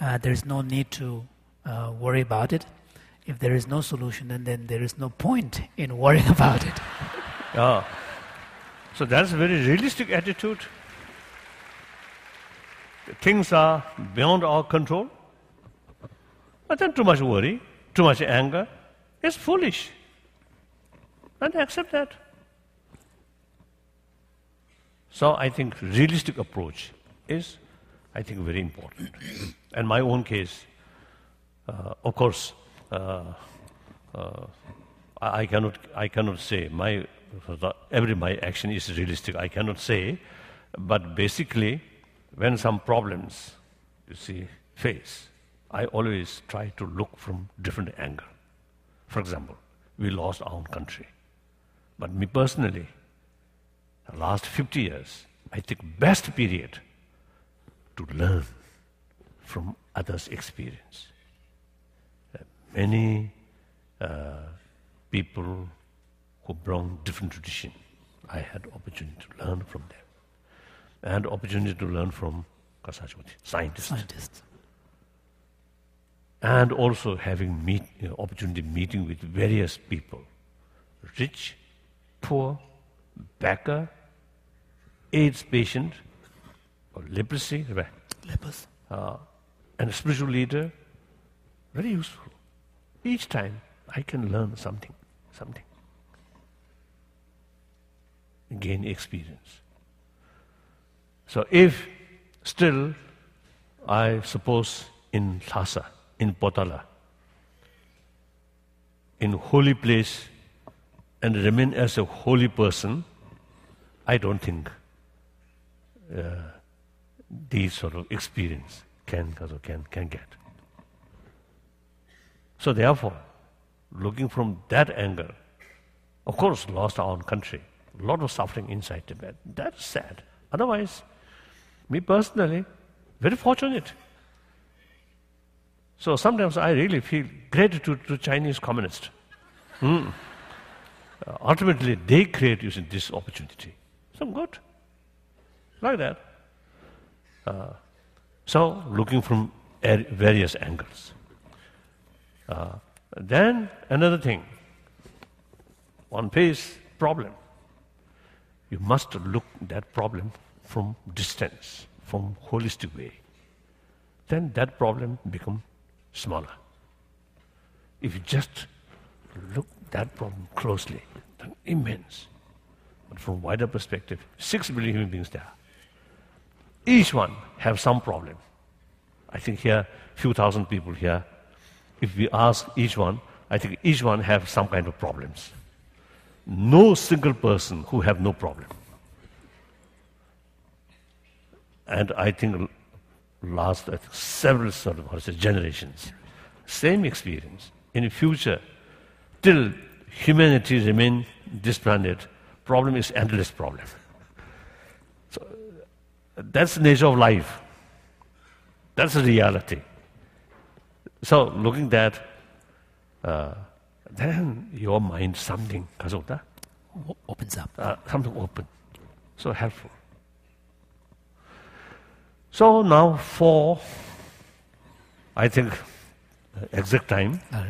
uh, there is no need to uh, worry about it. If there is no solution, then, then there is no point in worrying [laughs] about it. Yeah. So that's a very realistic attitude. Things are beyond our control. But then too much worry, too much anger is foolish. And accept that. So I think realistic approach is, I think, very important. and my own case, uh, of course, uh, uh, I cannot, I cannot say my every my action is realistic. I cannot say, but basically, when some problems you see face, I always try to look from different angle. For example, we lost our own country, but me personally, the last 50 years, I think best period to learn from others' experience. Uh, many uh, people who belong different tradition, I had opportunity to learn from them. And opportunity to learn from Kasachoti, scientists. Scientists. And also having meet, you know, opportunity meeting with various people, rich, poor, beggar, AIDS patient, or leprosy, right? Lepers. uh, and a spiritual leader, very useful. Each time I can learn something, something. Gain experience. So if still, I suppose in Lhasa, in Potala, in holy place, and remain as a holy person, I don't think uh, these sort of experience can can can get. So therefore, looking from that angle, of course, lost our own country, a lot of suffering inside Tibet. That's sad. Otherwise, me personally, very fortunate. So sometimes I really feel gratitude to Chinese communists. Hmm. Uh, ultimately, they create using this opportunity. So good. Like that. Uh, so, looking from ar- various angles. Uh, then, another thing one face problem. You must look that problem from distance, from holistic way. Then that problem become smaller. If you just look that problem closely, then immense. But from wider perspective, six billion human beings there. Each one have some problem. I think here, few thousand people here. If we ask each one, I think each one have some kind of problems. No single person who have no problem. And I think last I think, several sort of say, generations, same experience. In the future, till humanity remain this planet, problem is endless problem. That's the nature of life. That's the reality. So looking that, uh, then your mind something, kasota, O- opens up. uh, something open. So helpful. So now for, I think, uh, exact time. Uh,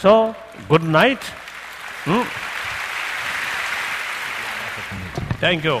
So good night. Hmm? Thank you.